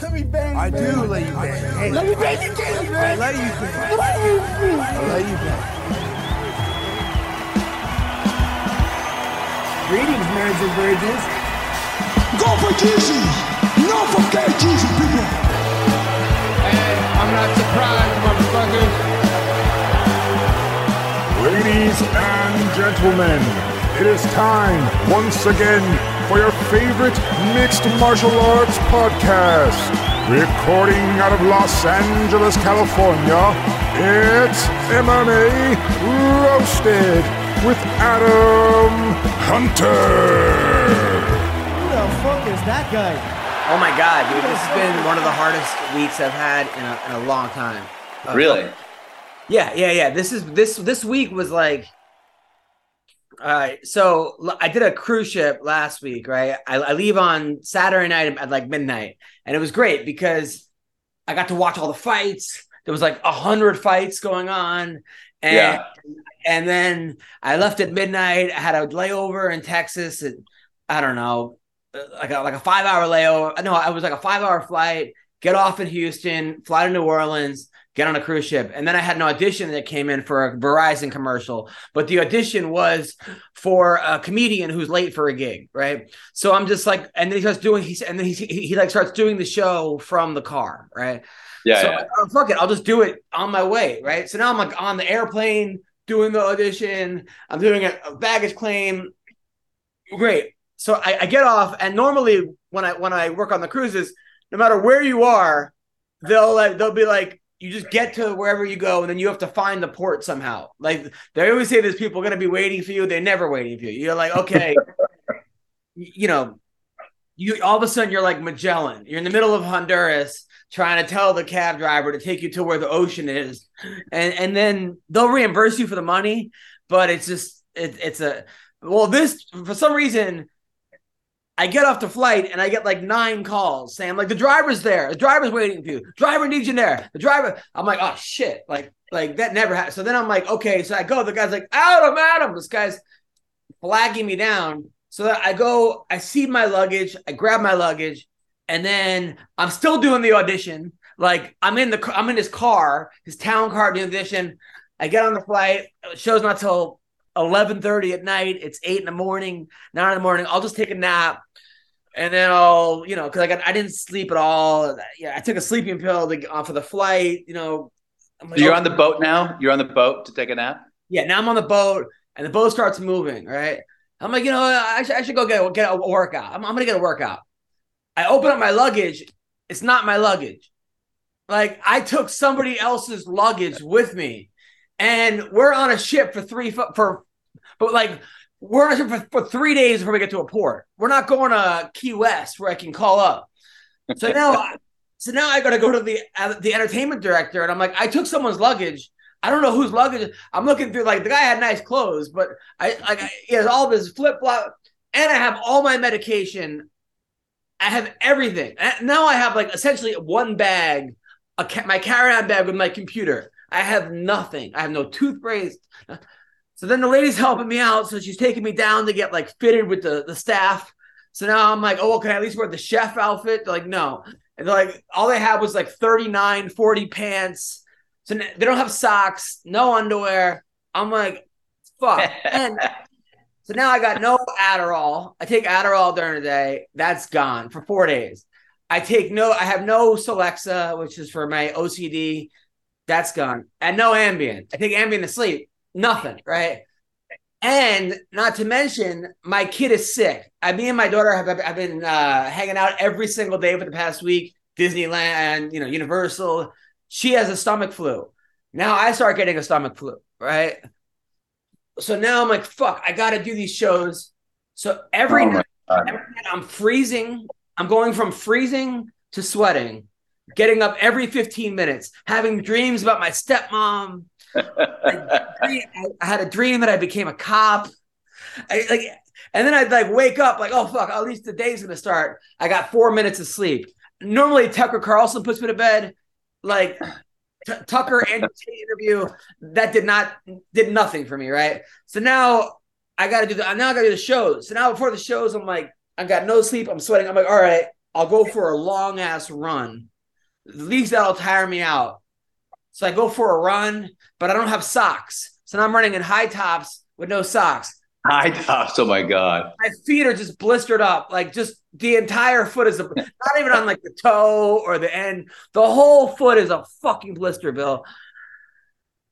Let me bang. I do let you bang. Hey, let me bang you, Katie, man. I let you bang. I let you bang. Greetings, marrieds and virgins. Go for Jesus. No for gay Jesus, people. Hey, I'm not surprised, motherfuckers. Ladies and gentlemen, it is time once again for your favorite mixed martial arts podcast. Recording out of Los Angeles, California, it's MMA Roasted with Adam Hunter. Who the fuck is that guy? Oh my god, dude! This has been one of the hardest weeks I've had in a, in a long time. Uh, Really? Yeah, yeah, yeah. This is this this week was like. All right, so I did a cruise ship last week, right? I, I leave on Saturday night at like midnight, and it was great because I got to watch all the fights. There was like a hundred fights going on, and Yeah. and then I left at midnight. I had a layover in Texas. And I don't know, uh, like a, like a five hour layover. No, I was like a five hour flight. Get off in Houston, fly to New Orleans, get on a cruise ship, and then I had an audition that came in for a Verizon commercial. But the audition was for a comedian who's late for a gig, right? So I'm just like, and then he starts doing, he's and then he he, he like starts doing the show from the car, right? Yeah, so yeah. Like, oh, fuck it, I'll just do it on my way, right? So now I'm like on the airplane doing the audition. I'm doing a, a baggage claim. Great. So I, I get off, and normally when I when I work on the cruises, no matter where you are, they'll like they'll be like you just get to wherever you go, and then you have to find the port somehow. Like they always say, there's people going to be waiting for you. They're never waiting for you. You're like, okay, you know, you all of a sudden you're like Magellan. You're in the middle of Honduras trying to tell the cab driver to take you to where the ocean is, and and then they'll reimburse you for the money, but it's just it, it's a well this for some reason. I get off the flight and I get like nine calls saying like the driver's there, the driver's waiting for you, driver needs you there, the driver. I'm like, oh shit, like like that never happened. So then I'm like, okay, so I go. The guy's like, Adam, Adam. This guy's flagging me down. So that I go, I see my luggage, I grab my luggage, and then I'm still doing the audition. Like I'm in the I'm in his car, his town car the audition. I get on the flight. Show's not till 11:30 at night. It's eight in the morning, nine in the morning. I'll just take a nap, and then I'll you know because I got I didn't sleep at all. Yeah, I took a sleeping pill to get uh, off of the flight. You know, like, So you're okay. on oh. the boat now? You're on the boat to take a nap? Yeah, now I'm on the boat and the boat starts moving, right? I'm like, you know, I should, I should go get a, get a workout. I'm, I'm gonna get a workout. I open up my luggage. It's not my luggage. Like I took somebody else's luggage with me, and we're on a ship for three for, but like we're on a ship for, for three days before we get to a port. We're not going to Key West where I can call up. So now, so now I got to go to the uh, the entertainment director, and I'm like, I took someone's luggage. I don't know whose luggage. I'm looking through like the guy had nice clothes, but I like I, he has all of his flip flop, and I have all my medication. I have everything. And now I have like essentially one bag, a ca- my carry on bag with my computer. I have nothing. I have no toothpaste. So then the lady's helping me out, so she's taking me down to get like fitted with the the staff. So now I'm like, oh, well, can I at least wear the chef outfit? They're like, no. And they're like, all they had was like 39, 40 pants. So they don't have socks, no underwear. I'm like, fuck. And so now I got no Adderall. I take Adderall during the day. That's gone for four days. I take no, I have no Celexa, which is for my OCD. That's gone. And no Ambien. I take Ambien to sleep. Nothing, right? And not to mention, my kid is sick. I, me and my daughter have, have been uh, hanging out every single day for the past week. Disneyland, you know, Universal. She has a stomach flu. Now I start getting a stomach flu, right? So now I'm like, fuck, I got to do these shows. So every Oh night, every night I'm freezing. I'm going from freezing to sweating, getting up every 15 minutes, having dreams about my stepmom. I, I had a dream that I became a cop. I, like, and then I'd like wake up like, oh fuck, at least the day's gonna start. I got four minutes of sleep. Normally Tucker Carlson puts me to bed. Like T- Tucker and interview that did not did nothing for me, right? So now I got to do the now I got to do the shows. So now before the shows, I'm like, I got no sleep. I'm sweating. I'm like, all right, I'll go for a long ass run. At least that'll tire me out. So I go for a run, but I don't have socks. So now I'm running in high tops with no socks. High tops. Oh my god. My feet are just blistered up, like just the entire foot is a, not even on like the toe or the end. The whole foot is a fucking blister, Bill.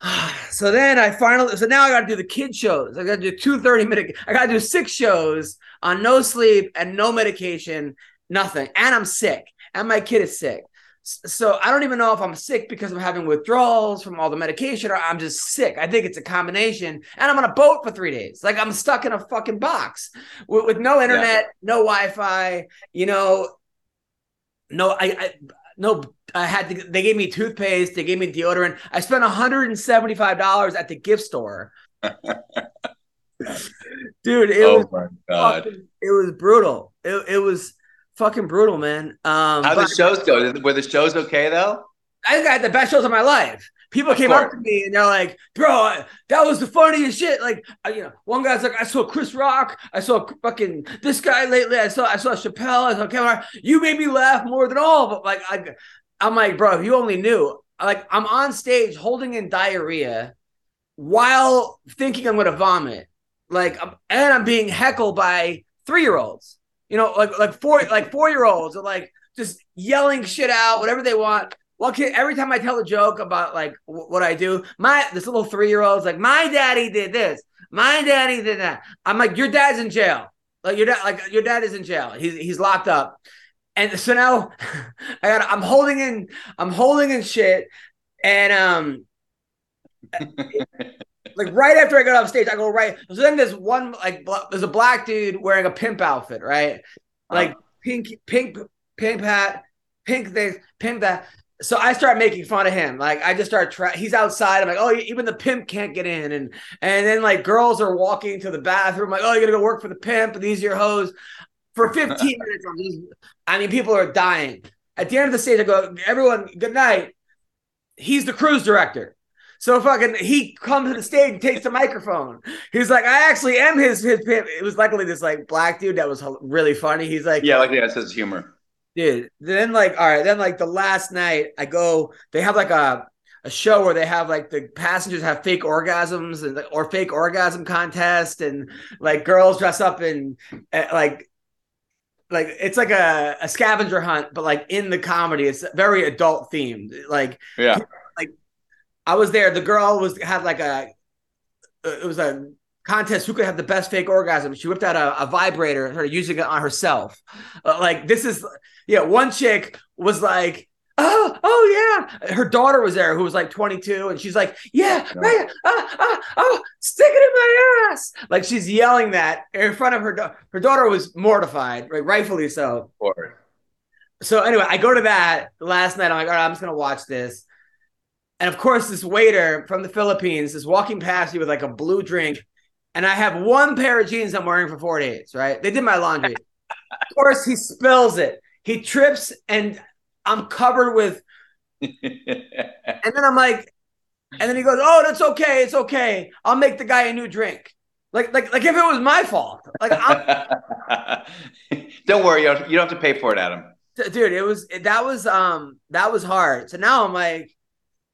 So then I finally, so now I got to do the kid shows. I got to do two 30 minute, I got to do six shows on no sleep and no medication, nothing. And I'm sick, and my kid is sick. So I don't even know if I'm sick because I'm having withdrawals from all the medication or I'm just sick. I think it's a combination. And I'm on a boat for three days. Like I'm stuck in a fucking box with, with no internet, no Wi Fi, you know, no, I, I no, I had to. They gave me toothpaste. They gave me deodorant. I spent 175 dollars at the gift store. Dude, it oh was my god. fucking, it was brutal. It, it was fucking brutal, man. Um, How the shows go? Were the shows okay though? I got the best shows of my life. People Of came up to me and they're like, "Bro, that was the funniest shit." Like, I, you know, one guy's like, "I saw Chris Rock. I saw fucking this guy lately. I saw I saw Chappelle. I saw Kevin Hart. You made me laugh more than all." But like, I, I'm like, bro, if you only knew. Like, I'm on stage holding in diarrhea while thinking I'm gonna vomit. Like, and I'm being heckled by three year olds. You know, like like four like four year olds are like just yelling shit out, whatever they want. Well, kid, every time I tell a joke about like w- what I do, my this little three year old's like, my daddy did this, my daddy did that. I'm like, your dad's in jail. Like your dad, like your dad is in jail. He's he's locked up. And so now I got I'm holding in I'm holding in shit. And um like right after I got off stage, I go right. So then there's one like there's a black dude wearing a pimp outfit, right? Like pink, pink, pink hat, pink this, pimp that. So I start making fun of him. Like I just start. Tra- he's outside. I'm like, oh, even the pimp can't get in. And and then like girls are walking to the bathroom. Like, oh, you're gonna go work for the pimp. And these are your hoes. For 15 minutes, I'm just. I mean, people are dying. At the end of the stage, I go, everyone, good night. He's the cruise director. So fucking he comes to the stage and takes the microphone. He's like, I actually am his his pimp. It was luckily this like black dude that was really funny. He's like, Yeah, like yeah, it says humor. dude. Then like, all right, then like the last night, I go. They have like a a show where they have like the passengers have fake orgasms and or fake orgasm contest, and like girls dress up in uh, like like it's like a, a scavenger hunt, but like in the comedy, it's very adult themed. Like Yeah. I was there. The girl was had like a it was a contest who could have the best fake orgasm. She whipped out a, a vibrator, and started using it on herself. Uh, like this is yeah. One chick was like. Oh, oh yeah. Her daughter was there who was like 22, and she's like, Yeah, right, ah, ah, oh, stick it in my ass. Like she's yelling that in front of her da- her daughter was mortified, right, rightfully so so anyway, I go to that last night. I'm like, all right, I'm just gonna watch this. And of course, this waiter from the Philippines is walking past me with like a blue drink, and I have one pair of jeans I'm wearing for four days. Right? They did my laundry. of course, he spills it. He trips, and I'm covered with. And then I'm like, and then he goes, "Oh, that's okay. It's okay. I'll make the guy a new drink." Like, like, like if it was my fault. Like, I'm Don't worry, you don't, you don't have to pay for it, Adam. Dude it was that was um that was hard so now i'm like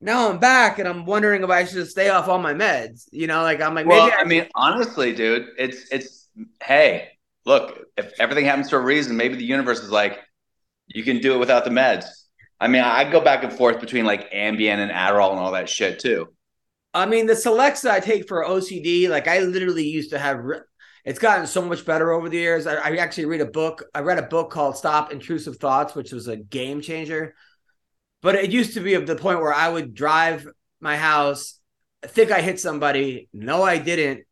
now i'm back and i'm wondering if i should stay off all my meds you know like i'm like maybe Well, I, I mean, honestly, dude, it's it's hey, look, if everything happens for a reason, maybe the universe is like, you can do it without the meds. I mean, I go back and forth between like Ambien and Adderall and all that shit too. I mean the Celexa i take for ocd like i literally used to have re- it's gotten so much better over the years I, I actually read a book i read a book called stop intrusive thoughts which was a game changer but it used to be of the point where i would drive my house think i hit somebody no i didn't.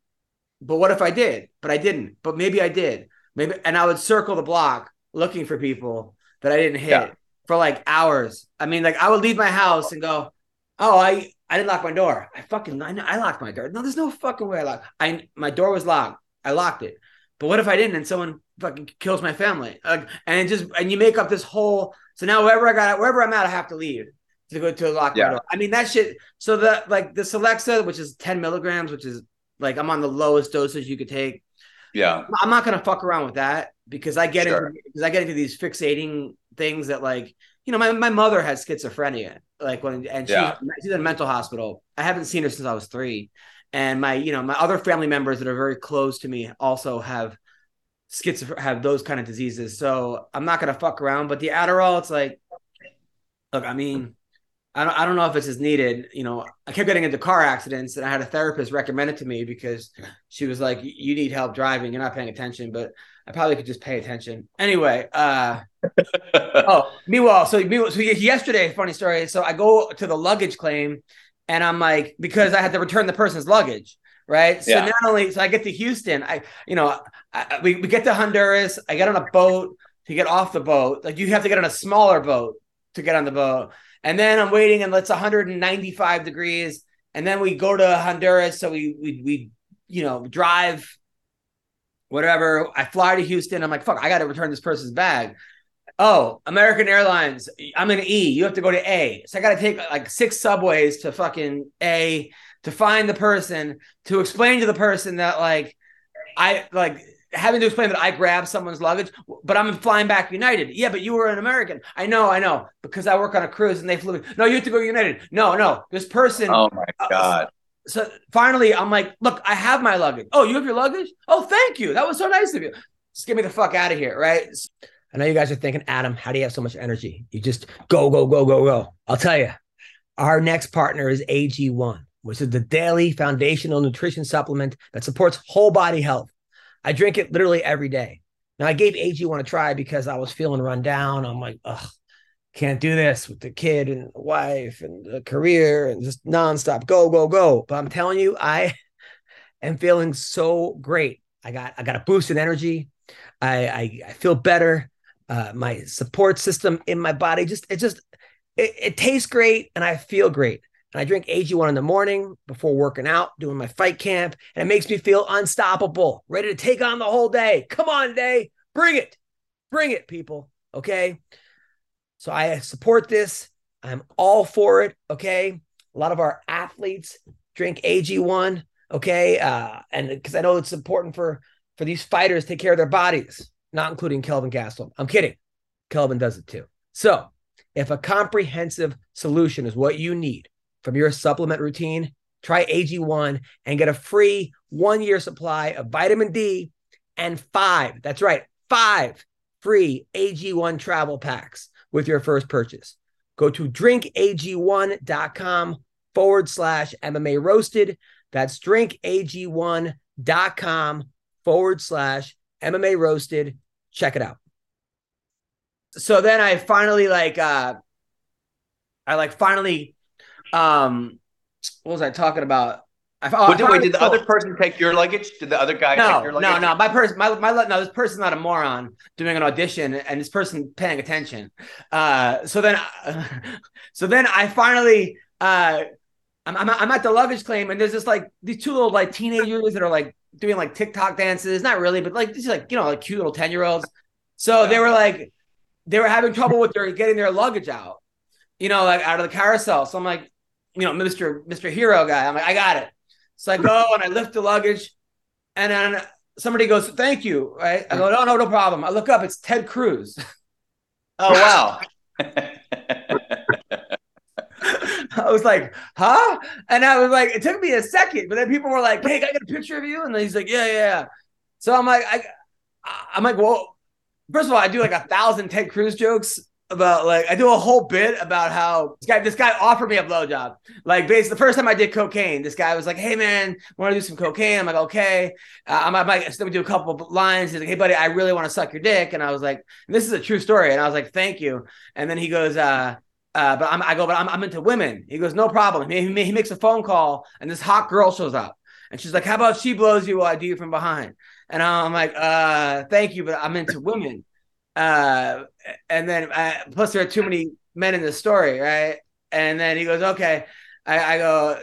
But what if i did? But i didn't. But maybe i did. Maybe and i would circle the block looking for people that i didn't hit Yeah. for like hours. I mean like i would leave my house and go oh i i didn't lock my door. I fucking i, I locked my door. No there's no fucking way i locked. I my door was locked. I locked it. But what if i didn't? And someone fucking kills my family. Like and it just and you make up this whole so now wherever i got wherever i'm at i have to leave to go to a lock Yeah. my door i mean that shit so that like the Celexa, which is 10 milligrams which is like i'm on the lowest dosage you could take Yeah. I'm not gonna fuck around with that. because I get Sure. into because I get into these fixating things that like you know my, my mother has schizophrenia like when and she's, Yeah. she's in a mental hospital. I haven't seen her since I was three, and my you know my other family members that are very close to me also have schizophrenia have those kind of diseases. So I'm not gonna fuck around. But the Adderall, it's like, look, I mean. I don't, I don't know if it's as needed. You know, I kept getting into car accidents, and I had a therapist recommend it to me because she was like, "You need help driving. You're not paying attention." But I probably could just pay attention anyway. Uh, oh, meanwhile, so meanwhile, so yesterday, funny story. So I go to the luggage claim, and I'm like, because I had to return the person's luggage, right? So Yeah. not only, so I get to Houston, I, you know, I, we we get to Honduras. I get on a boat to get off the boat. Like you have to get on a smaller boat to get on the boat, and then I'm waiting, and it's 195 degrees, and then we go to Honduras. So we we we you know drive whatever. I fly to Houston. I'm like, fuck, I got to return this person's bag. Oh, American Airlines. I'm in E. You have to go to A. So I got to take like six subways to fucking A to find the person to explain to the person that like I like having to explain that I grabbed someone's luggage, but I'm flying back United. Yeah, but you were an American. I know, I know, because I work on a cruise and they flew me. No, you have to go United. No, no, this person. oh my uh, god. So finally, I'm like, look, I have my luggage. Oh, you have your luggage? Oh, thank you. That was so nice of you. Just get me the fuck out of here, right? I know you guys are thinking, Adam, how do you have so much energy? You just go, go, go, go, go. I'll tell you, our next partner is AG1, which is the daily foundational nutrition supplement that supports whole body health. I drink it literally every day. Now, I gave AG1 a try because I was feeling run down. I'm like, ugh, can't do this with the kid and wife and the career and just nonstop go, go, go. But I'm telling you, I am feeling so great. I got I got a boost in energy. I I, I feel better. Uh, my support system in my body just it just it, it tastes great and I feel great. And I drink AG1 in the morning before working out, doing my fight camp, and it makes me feel unstoppable, ready to take on the whole day. Come on, day, bring it, bring it, people. Okay. So I support this. I'm all for it. Okay. A lot of our athletes drink AG1. Okay. Uh, and because I know it's important for for these fighters to take care of their bodies, not including Kelvin Gastelum. I'm kidding. Kelvin does it too. So if a comprehensive solution is what you need from your supplement routine, try AG1 and get a free one year supply of vitamin D and five, that's right, five free AG1 travel packs with your first purchase. Go to drinkag1.com forward slash MMA roasted. That's drinkag1.com forward slash MMA roasted. Check it out. So then I finally like uh I like finally um what was I talking about? I, oh, Wait, did, wait, did the other person take your luggage? Did the other guy take no, your no, luggage? no. My person, my, my, no. This person's not a moron doing an audition, and this person paying attention. Uh, so then, so then I finally, uh, I'm, I'm, I'm at the luggage claim, and there's just like these two little like teenagers that are like doing like TikTok dances. Not really, but like these like you know like cute little ten year olds. So they were like, they were having trouble with their getting their luggage out, you know, like out of the carousel. So I'm like, you know, Mister Mister Hero guy. I'm like, I got it. So I go and I lift the luggage, and then somebody goes, "Thank you." Right? I go, "No, no, no problem." I look up, it's Ted Cruz. Oh wow. I was like, "Huh?" And I was like, it took me a second, but then people were like, "Hey, can I get a picture of you?" And then he's like, "Yeah, yeah." yeah." So I'm like, I, I'm like, well, first of all, I do like a thousand Ted Cruz jokes about like I do a whole bit about how this guy this guy offered me a blowjob. Like basically the first time I did cocaine, this guy was like, "Hey man, want to do some cocaine?" I'm like, "Okay." Uh, I'm like, so we do a couple of lines. He's like, "Hey buddy, I really want to suck your dick," and I was like, "This is a true story," and I was like, "Thank you." And then he goes, uh. Uh, but I'm, I go, but I'm, I'm into women. He goes, no problem. He, he, he makes a phone call, and this hot girl shows up, and she's like, "How about she blows you while I do you from behind?" And I'm like, "Uh, thank you, but I'm into women." Uh, and then uh, plus there are too many men in the story, right? And then he goes, okay. I, I go,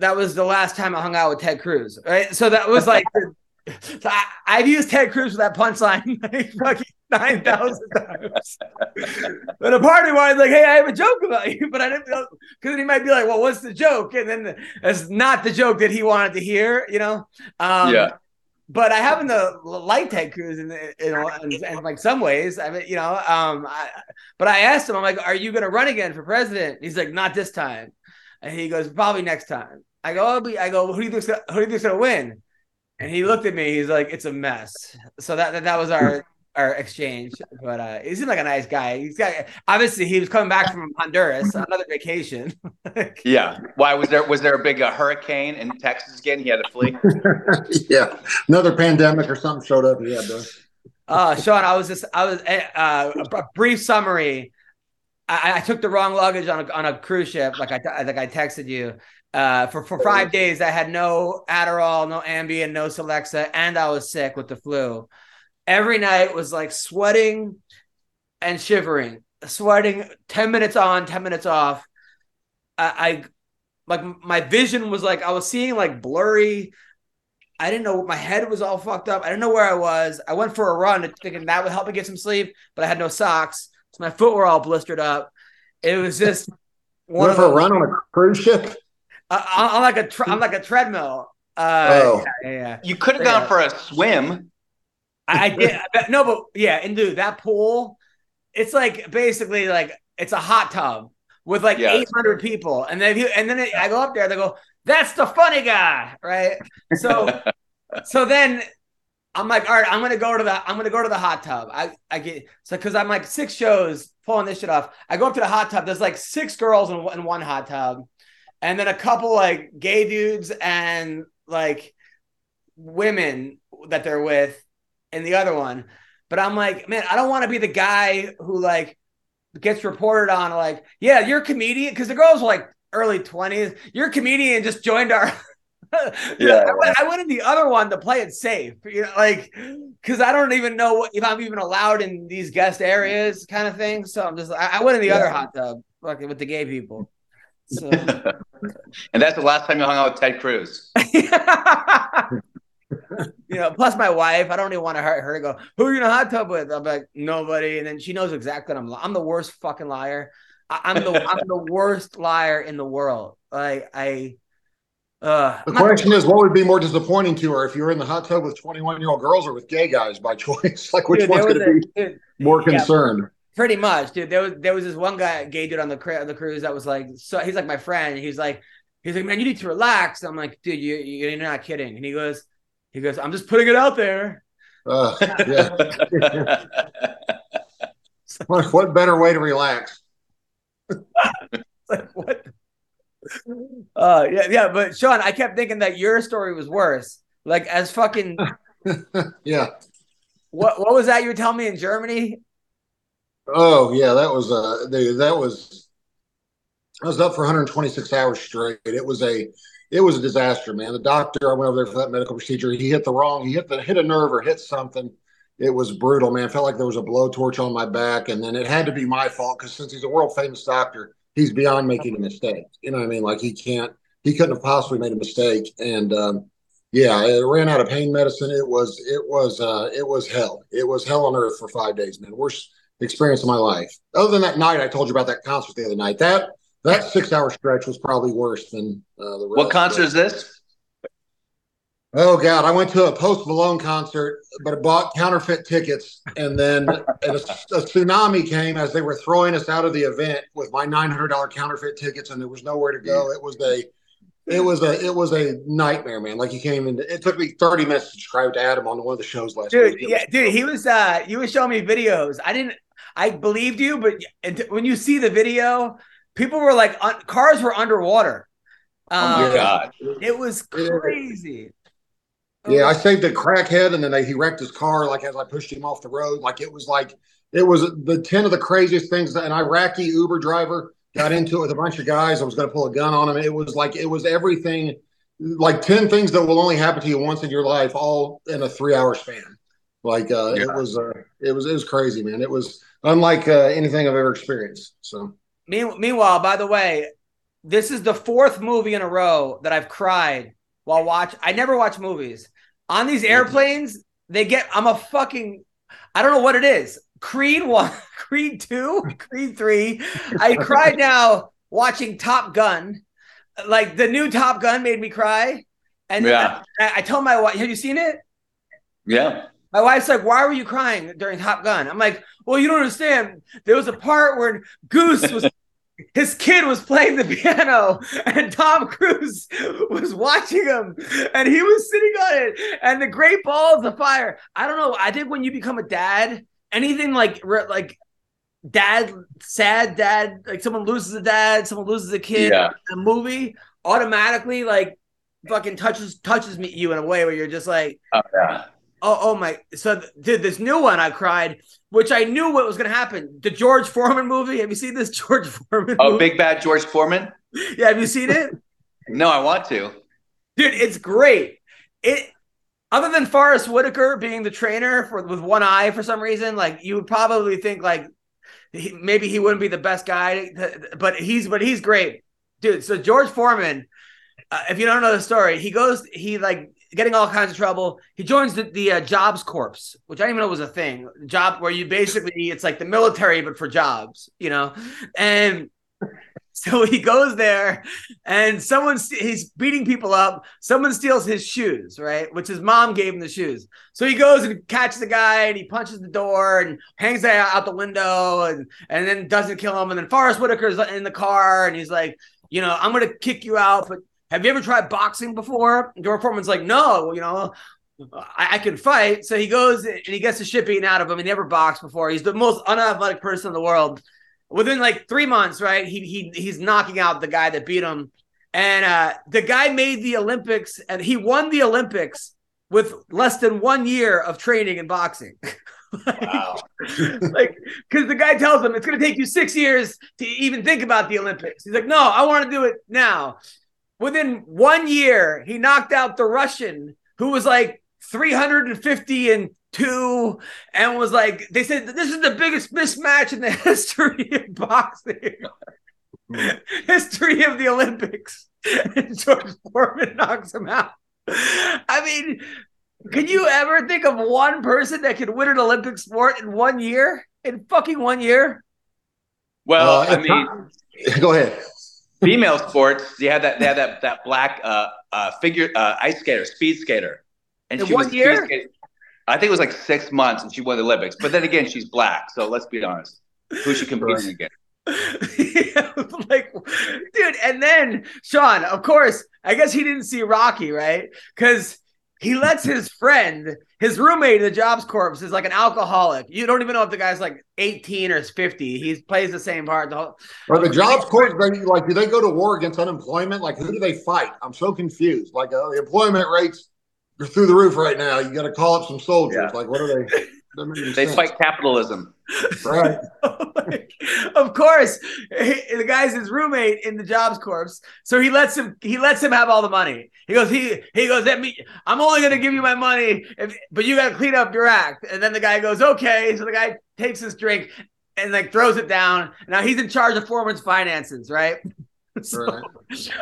that was the last time I hung out with Ted Cruz, right? So that was like, so I, I've used Ted Cruz for that punchline like fucking nine thousand times. but a party me was like, hey, I have a joke about you, but I didn't know because he might be like, well, what's the joke? And then that's not the joke that he wanted to hear, you know? Um, Yeah. But I happen to like Ted Cruz in, you in, in like some ways. I mean, you know, um, I, but I asked him, I'm like, "Are you going to run again for president?" He's like, "Not this time," and he goes, "Probably next time." I go, "I'll be," I go, "Who do you gonna, who do you think's going to win?" And he looked at me. He's like, "It's a mess." So that that, that was our our exchange. But uh, he seemed like a nice guy. He's got obviously he was coming back from Honduras, another vacation. Yeah. Why was there was there a big uh, hurricane in Texas again? He had to flee. yeah, another pandemic or something showed up. Yeah, bro. Uh, Sean, I was just, I was, uh, a, a brief summary. I, I took the wrong luggage on a, on a cruise ship, like I, like I texted you. Uh, for, for five days, I had no Adderall, no Ambien, no Celexa, and I was sick with the flu. Every night was like sweating and shivering, sweating 10 minutes on, 10 minutes off. I, I like my vision was like, I was seeing like blurry. I didn't know my head was all fucked up. I didn't know where I was. I went for a run thinking that would help me get some sleep, but I had no socks. So my foot were all blistered up. It was just one Went of for a run on a cruise ship. uh, I'm like a tre- I'm like a treadmill. Uh, Oh. yeah, yeah. You could have gone for a swim. I, did no, but yeah, and dude, that pool, it's like basically like it's a hot tub with like Yeah. 800 people, and then you, and then I go up there, they go, "That's the funny guy," right? So, so then I'm like, all right, I'm gonna go to the I'm gonna go to the hot tub. I I get so because I'm like six shows pulling this shit off. I go up to the hot tub. There's like six girls in, in one hot tub, and then a couple like gay dudes and like women that they're with in the other one. But I'm like, man, I don't want to be the guy who like gets reported on like, yeah, you're a comedian because the girls were like early 20s. You're a comedian just joined our Yeah. I, went, I went in the other one to play it safe, you know, like because I don't even know what, if I'm even allowed in these guest areas, kind of thing. So I'm just, I, I went in the other hot tub, fucking with the gay people. So And that's the last time you hung out with Ted Cruz. you know, plus my wife, I don't even want to hurt her to go, who are you in a hot tub with? I'm like, nobody. And then she knows exactly what I'm I'm the worst fucking liar. I, I'm the I'm the worst liar in the world. Like I uh The I'm not- question is, what would be more disappointing to her if you were in the hot tub with 21 year old girls or with gay guys by choice? Like, which dude, one's going to be dude, more yeah. concerned? Pretty much, dude. There was there was this one guy, gay dude on the cru- the cruise that was like, so he's like my friend. He's like, he's like, man, you need to relax. I'm like, dude, you you're not kidding. And he goes, he goes, I'm just putting it out there. Uh, yeah. what, what better way to relax? like what? Uh, yeah, yeah. But Sean, I kept thinking that your story was worse. Like as fucking Yeah. what what was that you were telling me in Germany? Oh, yeah. That was, uh, that was, I was up for 126 hours straight. It was a, it was a disaster, man. The doctor, I went over there for that medical procedure. He hit the wrong, he hit the, hit a nerve or hit something. It was brutal, man. Felt like there was a blowtorch on my back. And then it had to be my fault because since he's a world famous doctor, he's beyond making a mistake. You know what I mean? Like he can't, he couldn't have possibly made a mistake. And, um, yeah, it ran out of pain medicine. It was, it was, uh, it was hell. It was hell on earth for five days, man. Worst experience of my life. Other than that night, I told you about that concert the other night. That that six hour stretch was probably worse than uh, the rest. what concert is this? Oh God, I went to a Post Malone concert, but I bought counterfeit tickets, and then and a, a tsunami came as they were throwing us out of the event with my nine hundred dollar counterfeit tickets, and there was nowhere to go. It was a it was a it was a nightmare, man. Like you came in. It took me thirty minutes to describe to Adam on one of the shows last Dude, week. It yeah, was- dude, he was uh you was showing me videos. I didn't I believed you, but unt- when you see the video, people were like un- cars were underwater. Oh Um, my God. It was crazy. Yeah, I saved a crackhead, and then they, he wrecked his car. Like as I pushed him off the road, like it was like it was the ten of the craziest things. An Iraqi Uber driver got into it with a bunch of guys. I was going to pull a gun on him. It was like it was everything, like ten things that will only happen to you once in your life, all in a three-hour span. Like uh, it was, uh, it was, it was crazy, man. It was unlike uh, anything I've ever experienced. So Mean- meanwhile, by the way, this is the fourth movie in a row that I've cried while watch. I never watch movies on these airplanes. They get. I'm a fucking. I don't know what it is. Creed one, Creed two, Creed three. I cried now watching Top Gun. Like the new Top Gun made me cry. And Yeah. I, I told my wife, "Have you seen it?" Yeah. My wife's like, "Why were you crying during Top Gun?" I'm like, "Well, you don't understand. There was a part where Goose was." His kid was playing the piano, and Tom Cruise was watching him, and he was sitting on it. And the Great Balls of Fire. I don't know. I think when you become a dad, anything like like dad, sad dad, like someone loses a dad, someone loses a kid Yeah. a movie, automatically like fucking touches touches me you in a way where you're just like, Oh, yeah. Oh, oh my! So, dude, this new one I cried, which I knew what was going to happen. The George Foreman movie. Have you seen this George Foreman? Oh, movie? Big Bad George Foreman? Yeah, have you seen it, No, I want to. dude? It's great. It, other than Forest Whitaker being the trainer for with one eye for some reason, like you would probably think like he, maybe he wouldn't be the best guy, to- but he's but he's great, dude. So George Foreman, uh, if you don't know the story, he goes he like getting all kinds of trouble. He joins the, the uh, Jobs Corps, which I didn't even know was a thing. Job where you basically it's like the military but for jobs, you know, and. So he goes there, and someone he's beating people up. Someone steals his shoes, right? Which his mom gave him the shoes. So he goes and catches the guy, and he punches the door and hangs out the window, and and then doesn't kill him. And then Forest Whitaker's in the car, and he's like, you know, I'm gonna kick you out, but have you ever tried boxing before? And George Foreman's like, no, you know, I, I can fight. So he goes and he gets the shit beaten out of him. He never boxed before. He's the most unathletic person in the world. Within like three months, right? He he he's knocking out the guy that beat him. And uh the guy made the Olympics and he won the Olympics with less than one year of training in boxing. Wow. like because the guy tells him it's going to take you six years to even think about the olympics he's like no i want to do it now within one year he knocked out the russian who was like 350 and two and was like they said this is the biggest mismatch in the history of boxing history of the olympics and george foreman knocks him out i mean can you ever think of one person that could win an Olympic sport in one year? In fucking one year? Well, Uh, I mean, Go ahead. Female sports, you had that they had that that black uh uh figure uh ice skater, speed skater. And In she was year? skating- I think it was like six months and she won the Olympics. But then again, she's black, so let's be honest. Who's she competing against? like, dude, and then Sean, of course, I guess he didn't see Rocky, right? Because he lets his friend, his roommate in the Jobs Corps, is like an alcoholic. You don't even know if the guy's like 18 or 50. He plays the same part. The whole, Are the jobs court they, like do they go to war against unemployment? Like who do they fight? I'm so confused. Like uh, the employment rates are through the roof right now. You got to call up some soldiers. Yeah. Like what are they? doesn't make any They sense. fight capitalism. right. Like, of course, he- the guy's his roommate in the jobs corps, so he lets him. He lets him have all the money. He goes. He he goes. Let me. I'm only going to give you my money, if, but you got to clean up your act. And then the guy goes, okay. So the guy takes his drink and like throws it down. Now he's in charge of Foreman's finances, right? So, Right.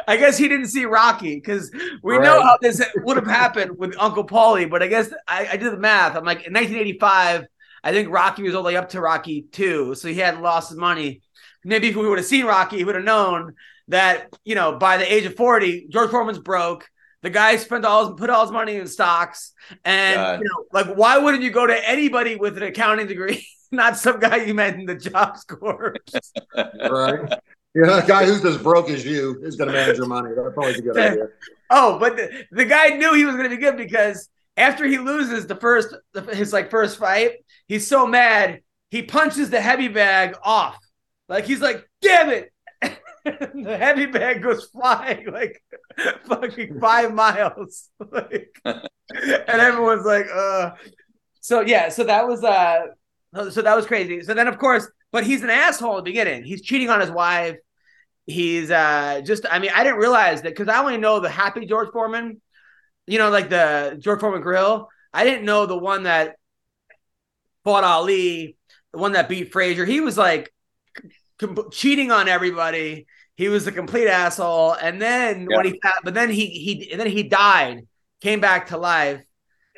I guess he didn't see Rocky because we know how this would have happened with Uncle Paulie. But I guess I, I did the math. I'm like in 1985, I think Rocky was only up to Rocky two, so he hadn't lost his money. Maybe if we would have seen Rocky, he would have known that you know by the age of 40, George Foreman's broke. The guy spent all his, put all his money in stocks, and God. you know, like why wouldn't you go to anybody with an accounting degree, not some guy you met in the Jobs Corps? Right. Yeah, a guy who's as broke as you is going to manage your money. That's always a good idea. Oh, but the, the guy knew he was going to be good because after he loses the first the, his like first fight, he's so mad he punches the heavy bag off. Like he's like, "Damn it!" the heavy bag goes flying like fucking five miles, like, and everyone's like, "Uh." So yeah, so that was uh, so that was crazy. So then of course, but he's an asshole at the beginning. He's cheating on his wife. He's uh just I mean, I didn't realize that because I only know the happy George Foreman, you know, like the George Foreman grill. I didn't know the one that fought Ali, the one that beat Frazier. He was like com- cheating on everybody. He was a complete asshole. And then when he but then he he and then he died, came back to life,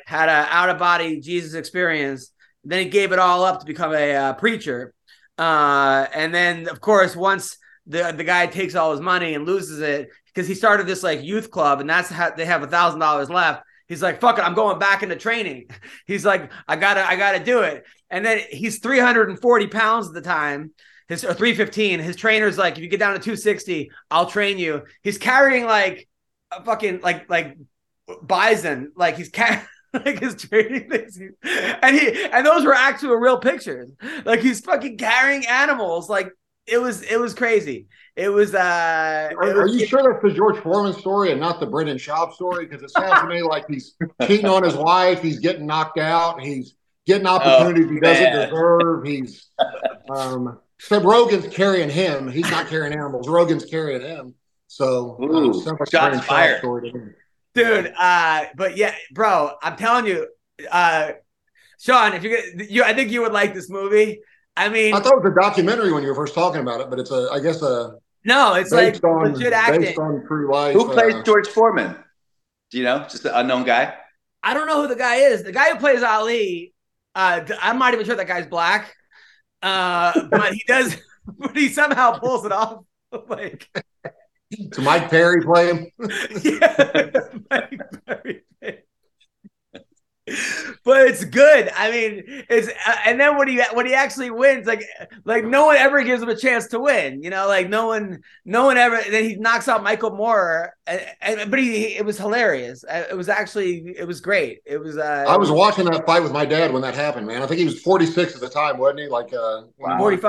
had a out of body Jesus experience. Then he gave it all up to become a uh, preacher. Uh, and then of course once the the guy takes all his money and loses it because he started this like youth club and that's how they have a thousand dollars left He's like, fuck it, I'm going back into training. He's like, I gotta, I gotta do it. And then he's 340 pounds at the time. His or 315. His trainer's like, if you get down to 260, I'll train you. He's carrying like a fucking like like bison. Like he's carrying like his training things. And he and those were actual real pictures. Like he's fucking carrying animals. Like it was it was crazy. It was uh Are, it are you sure that's the George Foreman story and not the Brendan Schaub story? Because it sounds to me like he's cheating on his wife, he's getting knocked out, he's getting opportunities he doesn't deserve. He's um so Rogan's carrying him. He's not carrying animals. Rogan's carrying him. So um, Ooh, sounds like shots the Brendan Schaub fired. story to me. dude uh but yeah bro i'm telling you uh sean if you get you i think you would like this movie i mean I thought it was a documentary when you were first talking about it, but it's a I guess a no it's like based on legit acting based on true life. Who plays uh, George Foreman? Do you know? Just an unknown guy. i don't know who the guy is the guy who plays ali uh i'm not even sure that guy's black uh but he does but he somehow pulls it off like to Mike Perry play him? yeah, Mike Perry. But it's good. I mean, it's uh, and then when he when he actually wins, like like no one ever gives him a chance to win. You know, like no one no one ever. Then he knocks out Michael Moorer, and, and but he, he- it was hilarious. Uh, It was actually it was great. It was. uh I was watching that fight with my dad when that happened, man. I think he was 46 at the time, wasn't he? Like uh, when he won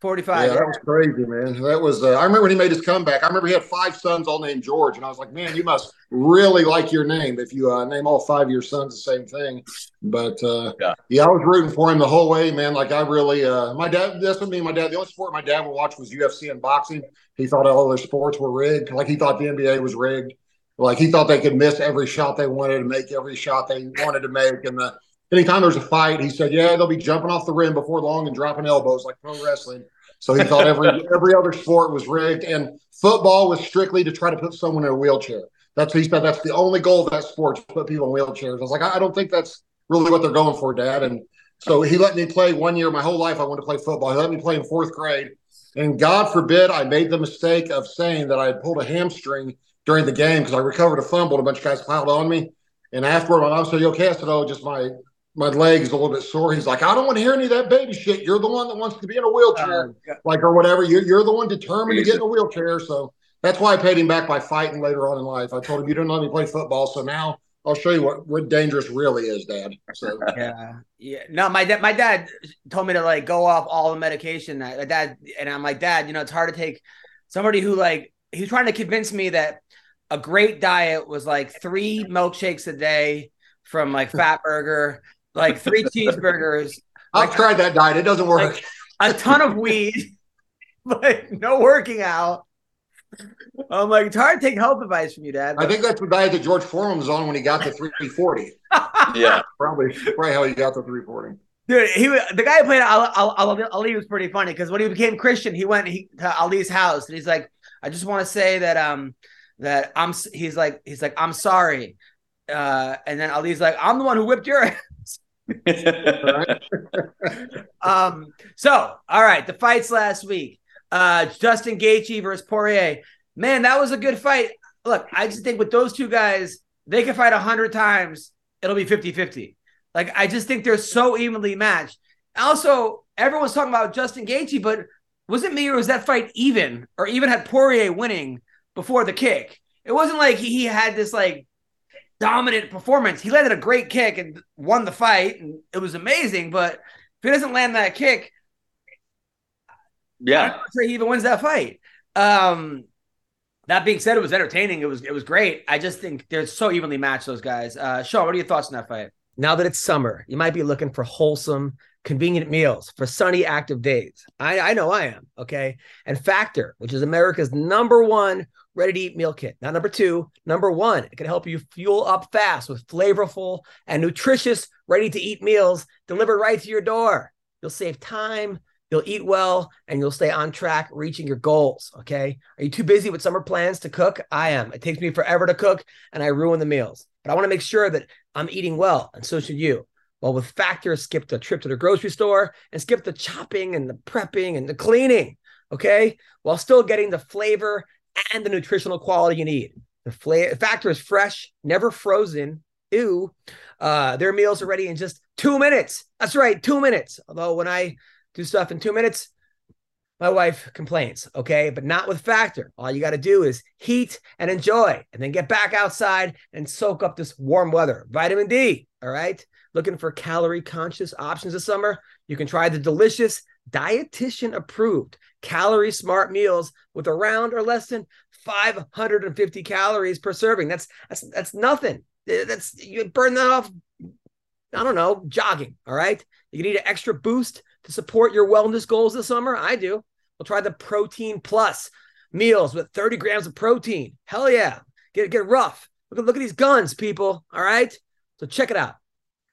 45. the title, I think. forty Yeah, that was crazy, man. That was. Uh, I remember when he made his comeback. I remember he had five sons, all named George, and I was like, man, you must really like your name if you uh, name all five of your sons the same thing. But uh, Yeah. yeah, I was rooting for him the whole way, man. Like I really, uh, my dad. That's what me and my dad. The only sport my dad would watch was UFC and boxing. He thought all other sports were rigged. Like he thought the NBA was rigged. Like he thought they could miss every shot they wanted and make every shot they wanted to make. And the anytime there's a fight, he said, "Yeah, they'll be jumping off the rim before long and dropping elbows like pro wrestling." So he thought every every other sport was rigged, and football was strictly to try to put someone in a wheelchair. That's he said. That's the only goal of that sport to put people in wheelchairs. I was like, I I don't think that's really what they're going for, Dad. And so he let me play one year. My whole life, I wanted to play football. He let me play in fourth grade, and God forbid I made the mistake of saying that I had pulled a hamstring during the game because I recovered a fumble and a bunch of guys piled on me. And afterward, my mom said, "You okay?" I said, "Oh, just my my leg is a little bit sore." He's like, "I don't want to hear any of that baby shit. You're the one that wants to be in a wheelchair, oh, like or whatever. You're you're the one determined to get in a wheelchair." So that's why I paid him back by fighting later on in life. I told him, "You didn't let me play football, so now I'll show you what what dangerous really is, Dad." So Yeah, yeah. No, my dad, my dad told me to like go off all the medication. My dad, and I'm like, Dad, you know, it's hard to take somebody who like he's trying to convince me that a great diet was like three milkshakes a day from like Fat Burger, like three cheeseburgers, I've tried that diet; it doesn't work. Like- a ton of weed, but no working out. I'm like, it's hard to take health advice from you, Dad. I think that's the diet that George Foreman was on when he got to 340. Yeah. Probably, probably how he got to 340. Dude, he was- the guy who played Ali, Ali, Ali was pretty funny because when he became Christian, he went he, to Ali's house and he's like, "I just want to say that um that I'm." He's like, he's like, "I'm sorry," uh, and then Ali's like, "I'm the one who whipped your ass." Um. So, all right, the fights last week. Uh, Justin Gaethje versus Poirier. Man, that was a good fight. Look, I just think with those two guys, they can fight a hundred times. It'll be 50-50. Like I just think they're so evenly matched. Also, everyone's talking about Justin Gaethje, but was it me or was that fight even, or even had Poirier winning before the kick? It wasn't like he, he had this like dominant performance. He landed a great kick and won the fight, and it was amazing. But if he doesn't land that kick, yeah, I'm yeah. not sure he even wins that fight. Um, that being said, it was entertaining. It was it was great. I just think they're so evenly matched. Those guys. Uh, Sean, what are your thoughts on that fight? Now that it's summer, you might be looking for wholesome, convenient meals for sunny, active days. I, I know I am. Okay, and Factor, which is America's number one ready to eat meal kit. Now, number two, number one. It can help you fuel up fast with flavorful and nutritious, ready to eat meals delivered right to your door. You'll save time. You'll eat well and you'll stay on track reaching your goals. Okay. Are you too busy with summer plans to cook? I am. It takes me forever to cook and I ruin the meals. But I want to make sure that I'm eating well and so should you. Well, with Factor, skip the trip to the grocery store and skip the chopping and the prepping and the cleaning. Okay. While still getting the flavor and the nutritional quality you need. The fla- factor is fresh, never frozen. Ew. Uh, their meals are ready in just two minutes. That's right, two minutes. Although when I do stuff in two minutes, my wife complains, okay? But not with Factor. All you got to do is heat and enjoy, and then get back outside and soak up this warm weather. Vitamin D, all right? Looking for calorie conscious options this summer? You can try the delicious dietitian approved calorie smart meals with around or less than 550 calories per serving. That's that's that's nothing. That's you burn that off I don't know, jogging. All right. You need an extra boost to support your wellness goals this summer. I do. We'll try the Protein Plus meals with 30 grams of protein. Hell yeah. Get, get rough. Look at, look at these guns, people. All right. So check it out.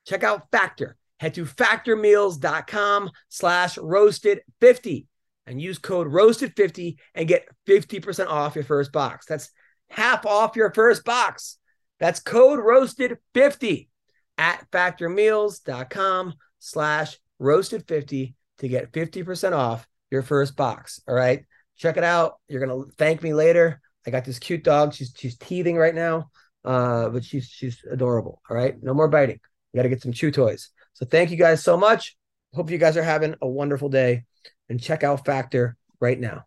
Check out Factor. Head to factormeals.com slash roasted 50 and use code roasted 50 and get 50% off your first box. That's half off your first box. That's code roasted 50 at factormeals.com slash roasted 50 to get 50% off your first box. All right. Check it out. You're gonna thank me later. I got this cute dog. She's she's teething right now. Uh, but she's she's adorable. All right. No more biting. You gotta get some chew toys. So thank you guys so much. Hope you guys are having a wonderful day and check out Factor right now.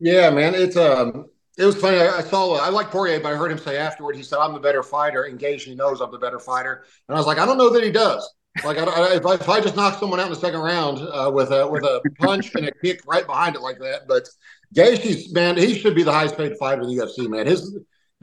Yeah, man. It's um it was funny. I, I saw. I like Poirier, but I heard him say afterward. He said, "I'm the better fighter." Engaged, he knows I'm the better fighter, and I was like, I don't know that he does. Like, I, I, if, I, if I just knock someone out in the second round uh, with a with a punch and a kick right behind it like that, but Gaethje's man, he should be the highest paid fighter in the UFC. Man, his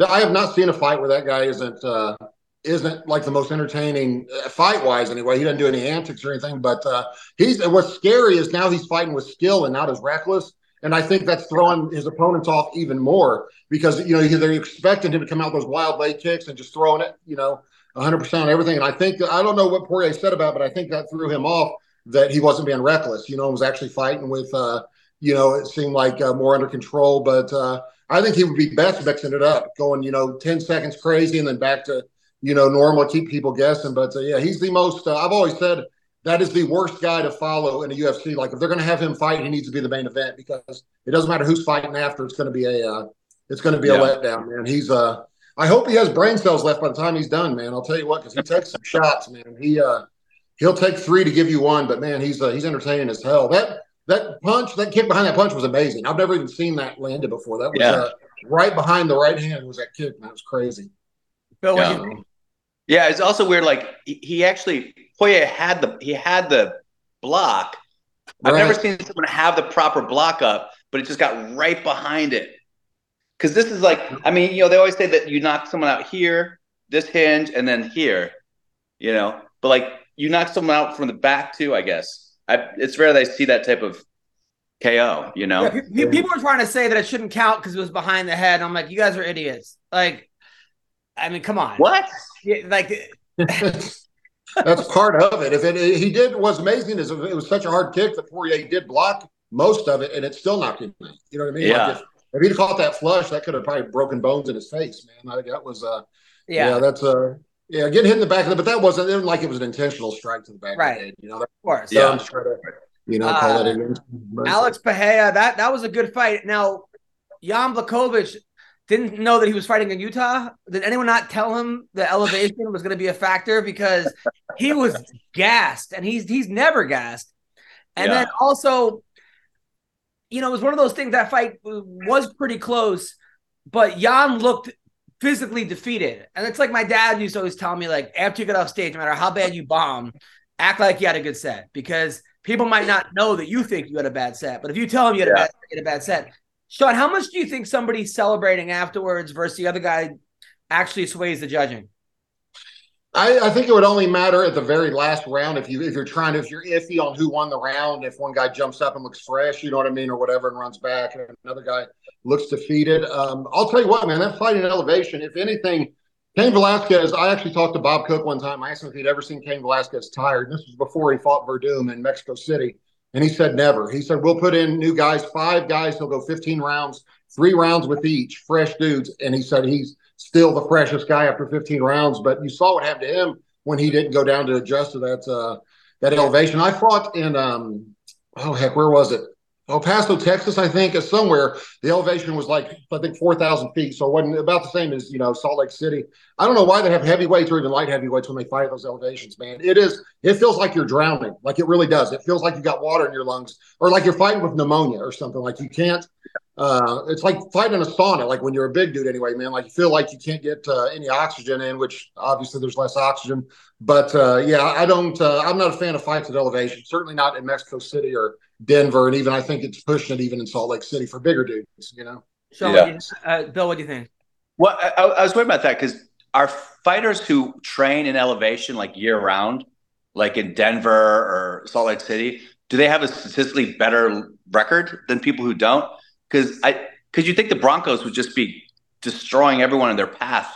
I have not seen a fight where that guy isn't uh, isn't like the most entertaining uh, fight wise. Anyway, he doesn't do any antics or anything. But uh, he's what's scary is now he's fighting with skill and not as reckless. And I think that's throwing his opponents off even more because, you know, they're expecting him to come out those wild leg kicks and just throwing it, you know, 100% on everything. And I think, I don't know what Poirier said about it, but I think that threw him off that he wasn't being reckless, you know, was actually fighting with, uh, you know, it seemed like uh, more under control. But uh, I think he would be best mixing it up, going, you know, 10 seconds crazy and then back to, you know, normal, keep people guessing. But uh, yeah, he's the most, uh, I've always said, that is the worst guy to follow in a UFC. Like if they're going to have him fight, he needs to be the main event because it doesn't matter who's fighting after. It's going to be a uh, it's going to be yeah. a letdown, man. He's uh, I hope he has brain cells left by the time he's done, man. I'll tell you what, because he takes some shots, man. He uh, he'll take three to give you one, but man, he's uh, he's entertaining as hell. That that punch, that kick behind that punch was amazing. I've never even seen that landed before. That was yeah. uh, right behind the right hand was that kick. Man, it was crazy. Bill, yeah. Yeah, it's also weird. Like he actually Poirier had the he had the block. I've never seen someone have the proper block up, but it just got right behind it. Because this is like, I mean, you know, they always say that you knock someone out here, this hinge, and then here, you know, but like you knock someone out from the back too. I guess I, it's rare that I see that type of KO. You know, yeah, people are trying to say that it shouldn't count because it was behind the head. I'm like, you guys are idiots. Like, I mean, come on. What? Yeah, like. That's part of it. If it he did was amazing is it was such a hard kick that Poirier did block most of it, and it still knocked him. Out. You know what I mean? Yeah. Like if, if he'd caught that flush, that could have probably broken bones in his face, man. I think that was uh yeah, yeah that's uh yeah, getting hit in the back of the but that wasn't, it wasn't like it was an intentional strike to the back right. of the head. You know, of course. Yeah. To, you know, call uh, it Alex Pereira, that that was a good fight. Now, Jan Blachowicz didn't know that he was fighting in Utah. Did anyone not tell him the elevation was going to be a factor because he was gassed and he's he's never gassed. And yeah. then also, you know, it was one of those things that fight was pretty close, but Jan looked physically defeated. And it's like my dad used to always tell me, like, after you get off stage, no matter how bad you bomb, act like you had a good set because people might not know that you think you had a bad set. But if you tell them you had, yeah. a, bad, you had a bad set, Sean, how much do you think somebody celebrating afterwards versus the other guy actually sways the judging? I, I, think it would only matter at the very last round if you if you're trying to if you're iffy on who won the round if one guy jumps up and looks fresh you know what I mean or whatever and runs back and another guy looks defeated. Um, I'll tell you what, man, that fight in elevation. If anything, Cain Velasquez. I actually talked to Bob Cook one time. I asked him if he'd ever seen Cain Velasquez tired. This was before he fought Werdum in Mexico City. And he said never. He said we'll put in new guys, five guys. He'll go 15 rounds, three rounds with each, fresh dudes. And he said he's still the freshest guy after 15 rounds. But you saw what happened to him when he didn't go down to adjust to that uh, that elevation. I fought in um, oh heck, where was it? El Paso, Texas, I think, is somewhere. The elevation was like I think four thousand feet, so it wasn't about the same as you know Salt Lake City. I don't know why they have heavyweights or even light heavyweights when they fight at those elevations, man. It is. It feels like you're drowning, like it really does. It feels like you got water in your lungs, or like you're fighting with pneumonia or something. Like you can't. Uh, it's like fighting in a sauna, like when you're a big dude anyway, man. Like you feel like you can't get uh, any oxygen in, which obviously there's less oxygen. But uh, yeah, I don't. Uh, I'm not a fan of fights at elevation. Certainly not in Mexico City or Denver, and even I think it's pushing it even in Salt Lake City for bigger dudes. You know. So, Yeah. what do you, uh, Bill, what do you think? Well, I, I was worried about that because our fighters who train in elevation like year round, like in Denver or Salt Lake City, do they have a statistically better record than people who don't? Because I because you think the Broncos would just be destroying everyone in their path,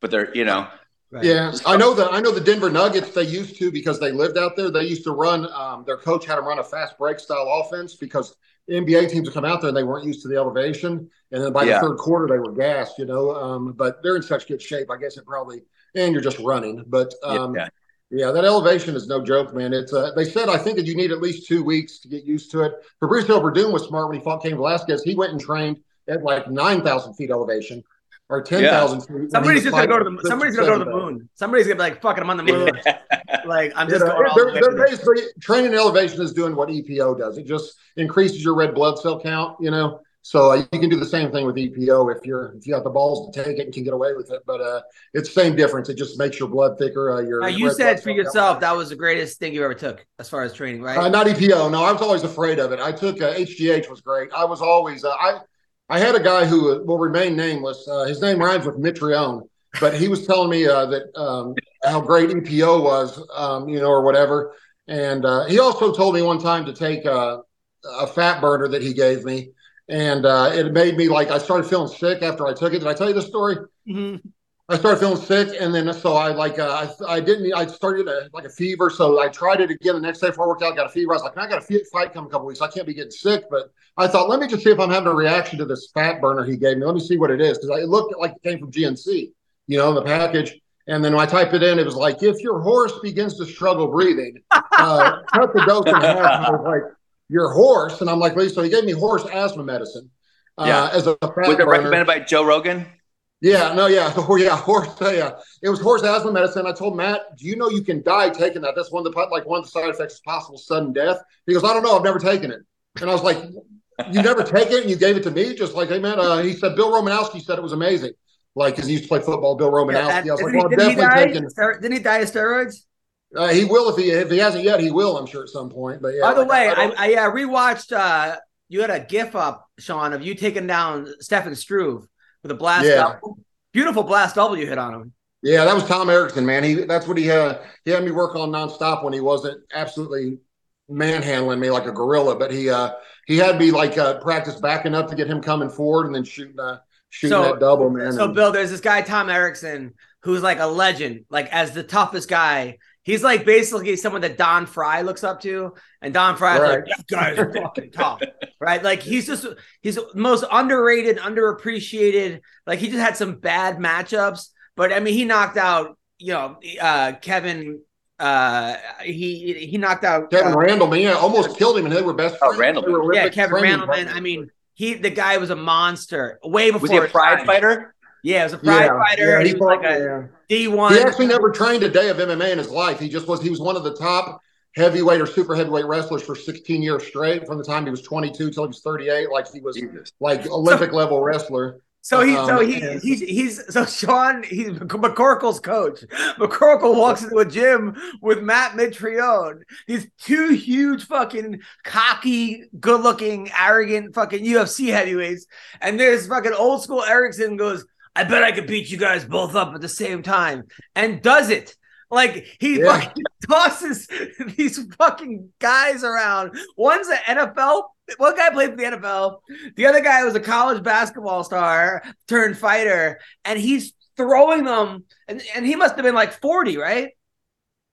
but they're you know Right. Yeah, I know the I know the Denver Nuggets. They used to because they lived out there. They used to run. Um, their coach had them run a fast break style offense because NBA teams would come out there and they weren't used to the elevation. And then by Yeah. the third quarter, they were gassed. You know, um, but they're in such good shape. I guess it probably and you're just running. But um, yeah. yeah, that elevation is no joke, man. It's uh, they said I think that you need at least two weeks to get used to it. Fabricio Werdum was smart when he fought Cain Velasquez. He went and trained at like nine thousand feet elevation or ten thousand feet. Somebody's just gonna go to the. Somebody's gonna go to the moon. Somebody's gonna be like, "Fuck it, I'm on the moon." like I'm just You know, going they're, the way they're basically training elevation is doing what EPO does. It just increases your red blood cell count. You know, so uh, you can do the same thing with EPO if you're if you have the balls to take it and can get away with it. But uh, it's the same difference. It just makes your blood thicker. Uh, your Now, you said for yourself that was the greatest thing you ever took as far as training, right? uh, not EPO. No, I was always afraid of it. I took uh, HGH was great. I was always uh, I I had a guy who will remain nameless. Uh, his name rhymes with Mitrione, but he was telling me uh, that um, how great EPO was, um, you know, or whatever. And uh, he also told me one time to take uh, a fat burner that he gave me, and uh, it made me like I started feeling sick after I took it. Did I tell you the story? Mhm. I started feeling sick, and then so I like uh, I I didn't I started a, like a fever, so I tried it again the next day before I worked out. Got a fever. I was like, I got a fight coming a couple weeks. I can't be getting sick, but I thought let me just see if I'm having a reaction to this fat burner he gave me. Let me see what it is because it looked like it came from GNC, you know, in the package. And then when I type it in, it was like, if your horse begins to struggle breathing, uh, cut the dose in half. And I was like, your horse, and I'm like, so he gave me horse asthma medicine uh, Yeah. as a fat was it burner. recommended by Joe Rogan? Yeah, no, yeah, oh, yeah, horse, yeah. It was horse asthma medicine. I told Matt, "Do you know you can die taking that? That's one of the like one of the side effects is possible sudden death." He goes, "I don't know. I've never taken it." And I was like, "You never take it? And you gave it to me?" Just like, "Hey, man," uh, he said, "Bill Romanowski said it was amazing." Like, because he used to play football, Bill Romanowski. Yeah, I was like, didn't, "Well, he, I'm definitely die, taking." Stero- didn't he die of steroids? Uh, he will if he if he hasn't yet. He will, I'm sure, at some point. But yeah. By the like, way, I I, I uh, rewatched. Uh, you had a GIF up, Sean, of you taking down Stefan Struve with a blast Yeah. double. Beautiful blast double you hit on him. Yeah, that was Tom Erickson, man. He that's what he had. He had me work on nonstop when he wasn't absolutely manhandling me like a gorilla. But he uh he had me like uh practice backing up to get him coming forward and then shooting uh shooting So- that double, man. So, And- Bill, there's this guy Tom Erickson who's like a legend, like as the toughest guy. He's like basically someone that Don Frye looks up to, and Don Frye's like, Right. "That guy's fucking tough," right? Like he's just he's most underrated, underappreciated. Like he just had some bad matchups, but I mean, he knocked out you know uh Kevin. Uh, he he knocked out Kevin uh, Randall, man, yeah, almost killed him, and they were best Oh, friends. Randall. They yeah, Kevin training Randleman. I mean, he the guy was a monster way before Was he a pride time. fighter? Yeah, was a pride Yeah, fighter. yeah, and he he, was fought- like a yeah. D one. He actually never trained a day of MMA in his life. He just was. He was one of the top heavyweight or super heavyweight wrestlers for 16 years straight, from the time he was 22 till he was 38. Like he was like Olympic level wrestler. So he, so Um, he, and- he's, he's, so Sean, he's McCorkle's coach. McCorkle walks into a gym with Matt Mitrione. These two huge, fucking cocky, good-looking, arrogant, fucking UFC heavyweights, and there's fucking old school Erickson goes, "I bet I could beat you guys both up at the same time," and does it. Like he Yeah. fucking tosses these fucking guys around. One's an NFL. One guy played for the NFL. The other guy was a college basketball star turned fighter, and he's throwing them. And, and he must have been like 40, right?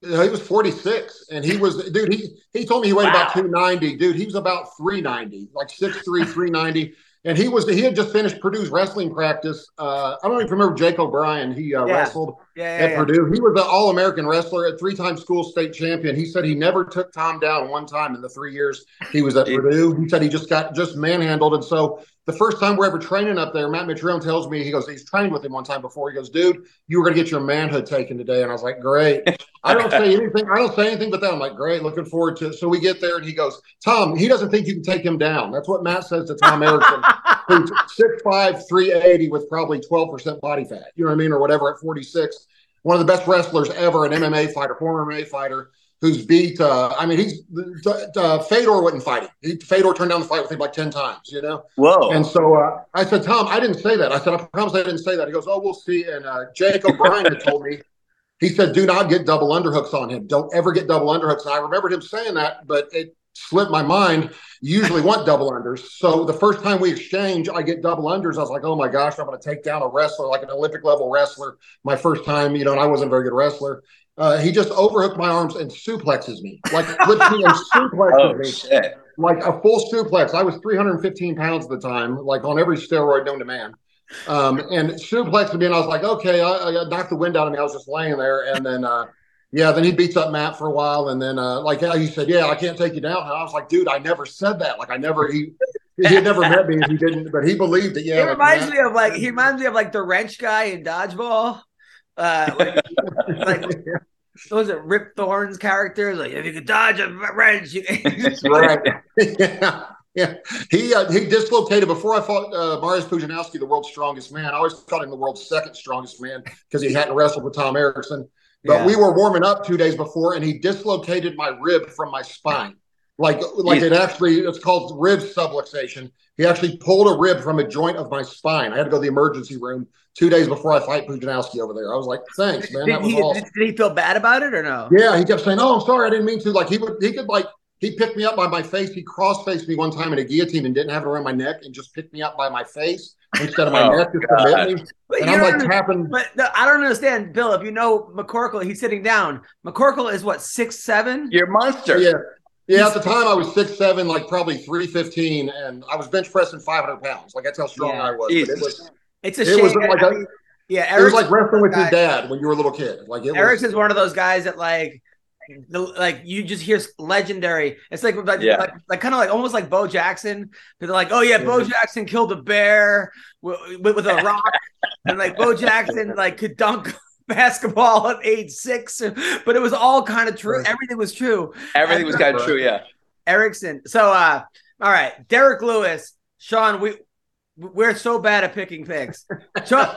He was 46, and he was dude. He he told me he weighed about 290. Dude, he was about 390, like 6'3", 390. And he was he had just finished Purdue's wrestling practice. Uh, I don't even remember Jake O'Brien. He uh, Yeah. wrestled, Yeah, at yeah, yeah. Purdue. He was an All American wrestler, a three time school state champion. He said he never took Tom down one time in the three years he was at Purdue. He said he just got just manhandled. And so the first time we're ever training up there, Matt Mitrione tells me, he goes, he's trained with him one time before. He goes, dude, you were going to get your manhood taken today. And I was like, great. I don't say anything. I don't say anything but that. I'm like, great, looking forward to it. So we get there and he goes, Tom, he doesn't think you can take him down. That's what Matt says to Tom Erickson. who's 6'5, 380 with probably 12% body fat, you know what I mean, or whatever at 46. One of the best wrestlers ever, an MMA fighter, former MMA fighter, who's beat, uh, I mean, he's, uh, Fedor wouldn't fight him. He, Fedor turned down the fight with him like 10 times, you know? Whoa. And so uh, I said, Tom, I didn't say that. I said, I promise I didn't say that. He goes, Oh, we'll see. And uh, Jake O'Brien had told me, he said, Do not get double underhooks on him. Don't ever get double underhooks. And I remembered him saying that, but it slipped my mind. You usually want double unders. So the first time we exchange, I get double unders. I was like, Oh my gosh, I'm going to take down a wrestler, like an Olympic level wrestler. My first time, you know, and I wasn't a very good wrestler. Uh, he just overhooked my arms and suplexes me, like flips me and suplexes oh me shit. like a full suplex. I was 315 pounds at the time, like on every steroid known to man. Um, and suplexed me, and I was like, okay, I, I knocked the wind out of me. I was just laying there, and then, uh, yeah, then he beats up Matt for a while, and then, uh, like, yeah, he said, yeah, I can't take you down. And I was like, dude, I never said that. Like, I never, he, he had never met me, and he didn't, but he believed it. Yeah, like, reminds Matt- me of like he reminds me of like the wrench guy in dodgeball. Uh, like, like what was it Rip Torn's character? Like if you could dodge a wrench, you right. yeah. Yeah, he uh, he dislocated before I fought uh, Mariusz Pudzianowski, the world's strongest man. I always called him the world's second strongest man because he hadn't wrestled with Tom Erickson. But Yeah. we were warming up two days before, and he dislocated my rib from my spine. Like like it actually, it's called rib subluxation. He actually pulled a rib from a joint of my spine. I had to go to the emergency room two days before I fight Pudzianowski over there. I was like, thanks, man. did, That was he, awesome. did he feel bad about it or no? Yeah, he kept saying, "Oh, I'm sorry, I didn't mean to." Like he would, he could like he picked me up by my face. He cross faced me one time in a guillotine and didn't have it around my neck and just picked me up by my face instead of my Oh, neck just to God. me. But And I'm don't like under- tapping. But no, I don't understand, Bill. If you know McCorkle, he's sitting down. McCorkle is what six seven. You're a monster. Yeah, yeah. At the time, I was six seven, like probably three fifteen, and I was bench pressing five hundred pounds. Like that's how strong Yeah. I was. It was It's a it shame. was like I a- mean, yeah, it was like wrestling with your dad when you were a little kid. Like it was. Eric's one of those guys that like. The, like you just hear legendary. It's like like, Yeah. like, like kind of like almost like Bo Jackson. They're like, oh yeah, Bo Jackson killed a bear with, with, with a rock, and like Bo Jackson like could dunk basketball at age six, but it was all kind of true. Right. Everything was true. Everything was kind of true. Yeah. Erickson. So uh all right, Derek Lewis, Sean, we we're so bad at picking picks. Sean,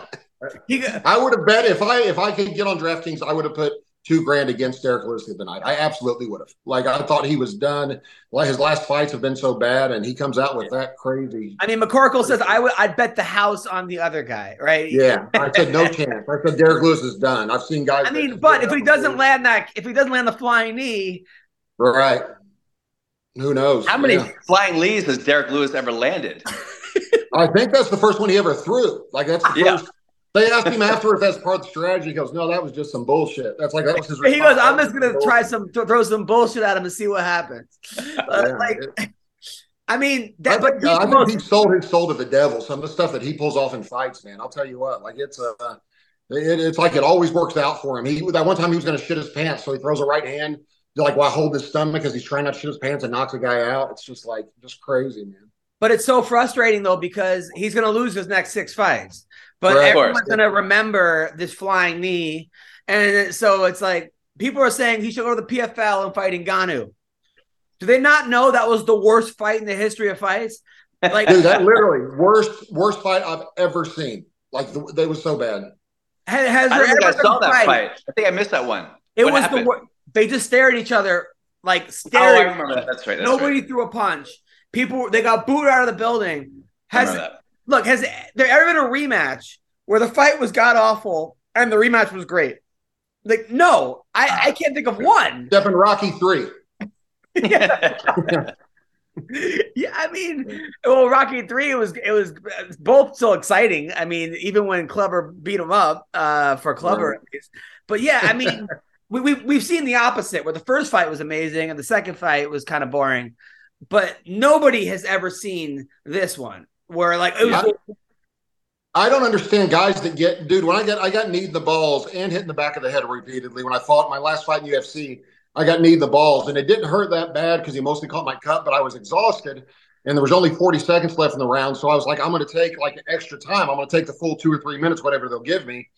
he, I would have bet if I if I could get on DraftKings, I would have put two grand against Derek Lewis the other night. I absolutely would have. Like I thought he was done. Like his last fights have been so bad, and he comes out with that crazy. I mean, McCorkle says I would I'd bet the house on the other guy, right? Yeah, I said no chance. I said Derek Lewis is done. I've seen guys. I mean, but if he doesn't before- land that if he doesn't land the flying knee, right? Who knows? How many Yeah. flying leads has Derek Lewis ever landed? I think that's the first one he ever threw. Like that's the Yeah. first. They asked him after if that's part of the strategy. He goes, "No, that was just some bullshit." That's like that was his. he goes. I'm just gonna try some th- throw some bullshit at him and see what happens. Uh, Yeah, like it- I mean I that but think, he's I think he sold his soul to the devil. Some of the stuff that he pulls off in fights, man. I'll tell you what, like it's a, it, it's like it always works out for him. He that one time he was going to shit his pants, so he throws a right hand, like while holding his stomach because he's trying not to shit his pants and knocks a guy out. It's just like just crazy, man. But it's so frustrating though because he's going to lose his next six fights. But Right. Everyone's going to remember this flying knee, and so it's like people are saying he should go to the PFL and fight Ngannou. Do they not know that was the worst fight in the history of fights? Like, Dude, that literally worst worst fight I've ever seen. Like the, they was so bad. has, has I there don't think I ever been saw a that fight. I think I missed that one. It What was happened? the worst. They just stared at each other like Oh, I staring. remember that. That's right. That's Nobody right. threw a punch. People they got booed out of the building. Has remember that. Look has there ever been a rematch where the fight was god awful and the rematch was great? Like no, I I can't think of one. Except in Rocky three. yeah. yeah, I mean, well, Rocky three it was it was both so exciting. I mean, even when Clubber beat him up uh, for Clubber, Right. at least. but yeah, I mean, we, we we've seen the opposite where the first fight was amazing and the second fight was kind of boring, but nobody has ever seen this one where like was. I don't understand guys that get, dude. When I got, I got kneed in the balls and hit in the back of the head repeatedly. When I fought my last fight in UFC, I got kneed in the balls, and it didn't hurt that bad because he mostly caught my cut, but I was exhausted, and there was only 40 seconds left in the round. So I was like, I'm going to take like an extra time. I'm going to take the full two or three minutes, whatever they'll give me.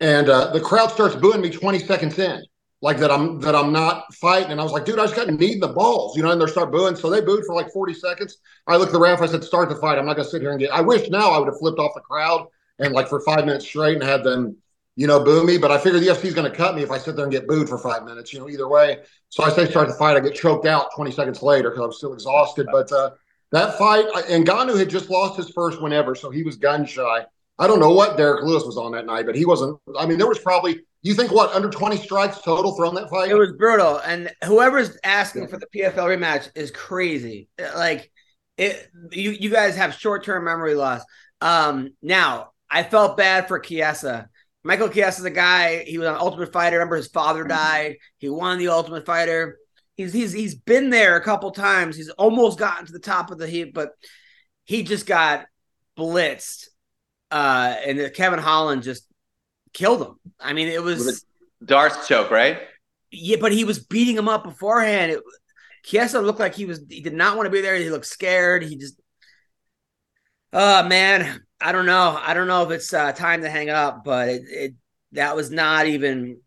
And uh, the crowd starts booing me 20 seconds in, like that I'm that I'm not fighting. And I was like, dude, I just got kneed in the balls, you know. And they start booing, so they booed for like 40 seconds. I looked at the ref. I said, start the fight. I'm not to sit here and get. I wish now I would have flipped off the crowd and like for five minutes straight and had them, you know, boo me. But I figured the UFC is going to cut me if I sit there and get booed for five minutes, you know, either way. So I say start the fight. I get choked out 20 seconds later because I'm still exhausted. But uh, that fight, and Ngannou had just lost his first one ever, so he was gun shy. I don't know what Derek Lewis was on that night, but he wasn't. I mean, there was probably you think what under twenty strikes total thrown that fight. It was brutal, and whoever's asking for the PFL rematch is crazy. Like it, you you guys have short term memory loss. Um, now I felt bad for Chiesa. Michael Chiesa is a guy. He was on Ultimate Fighter. Remember, his father died. He won the Ultimate Fighter. He's he's he's been there a couple times. He's almost gotten to the top of the heap, but he just got blitzed uh, and Kevin Holland just killed him. I mean, it was Darce choke, right? Yeah, but he was beating him up beforehand. It, Chiesa looked like he was he did not want to be there. He looked scared. He just, oh man, I don't know. I don't know if it's uh, time to hang up, but it, it that was not even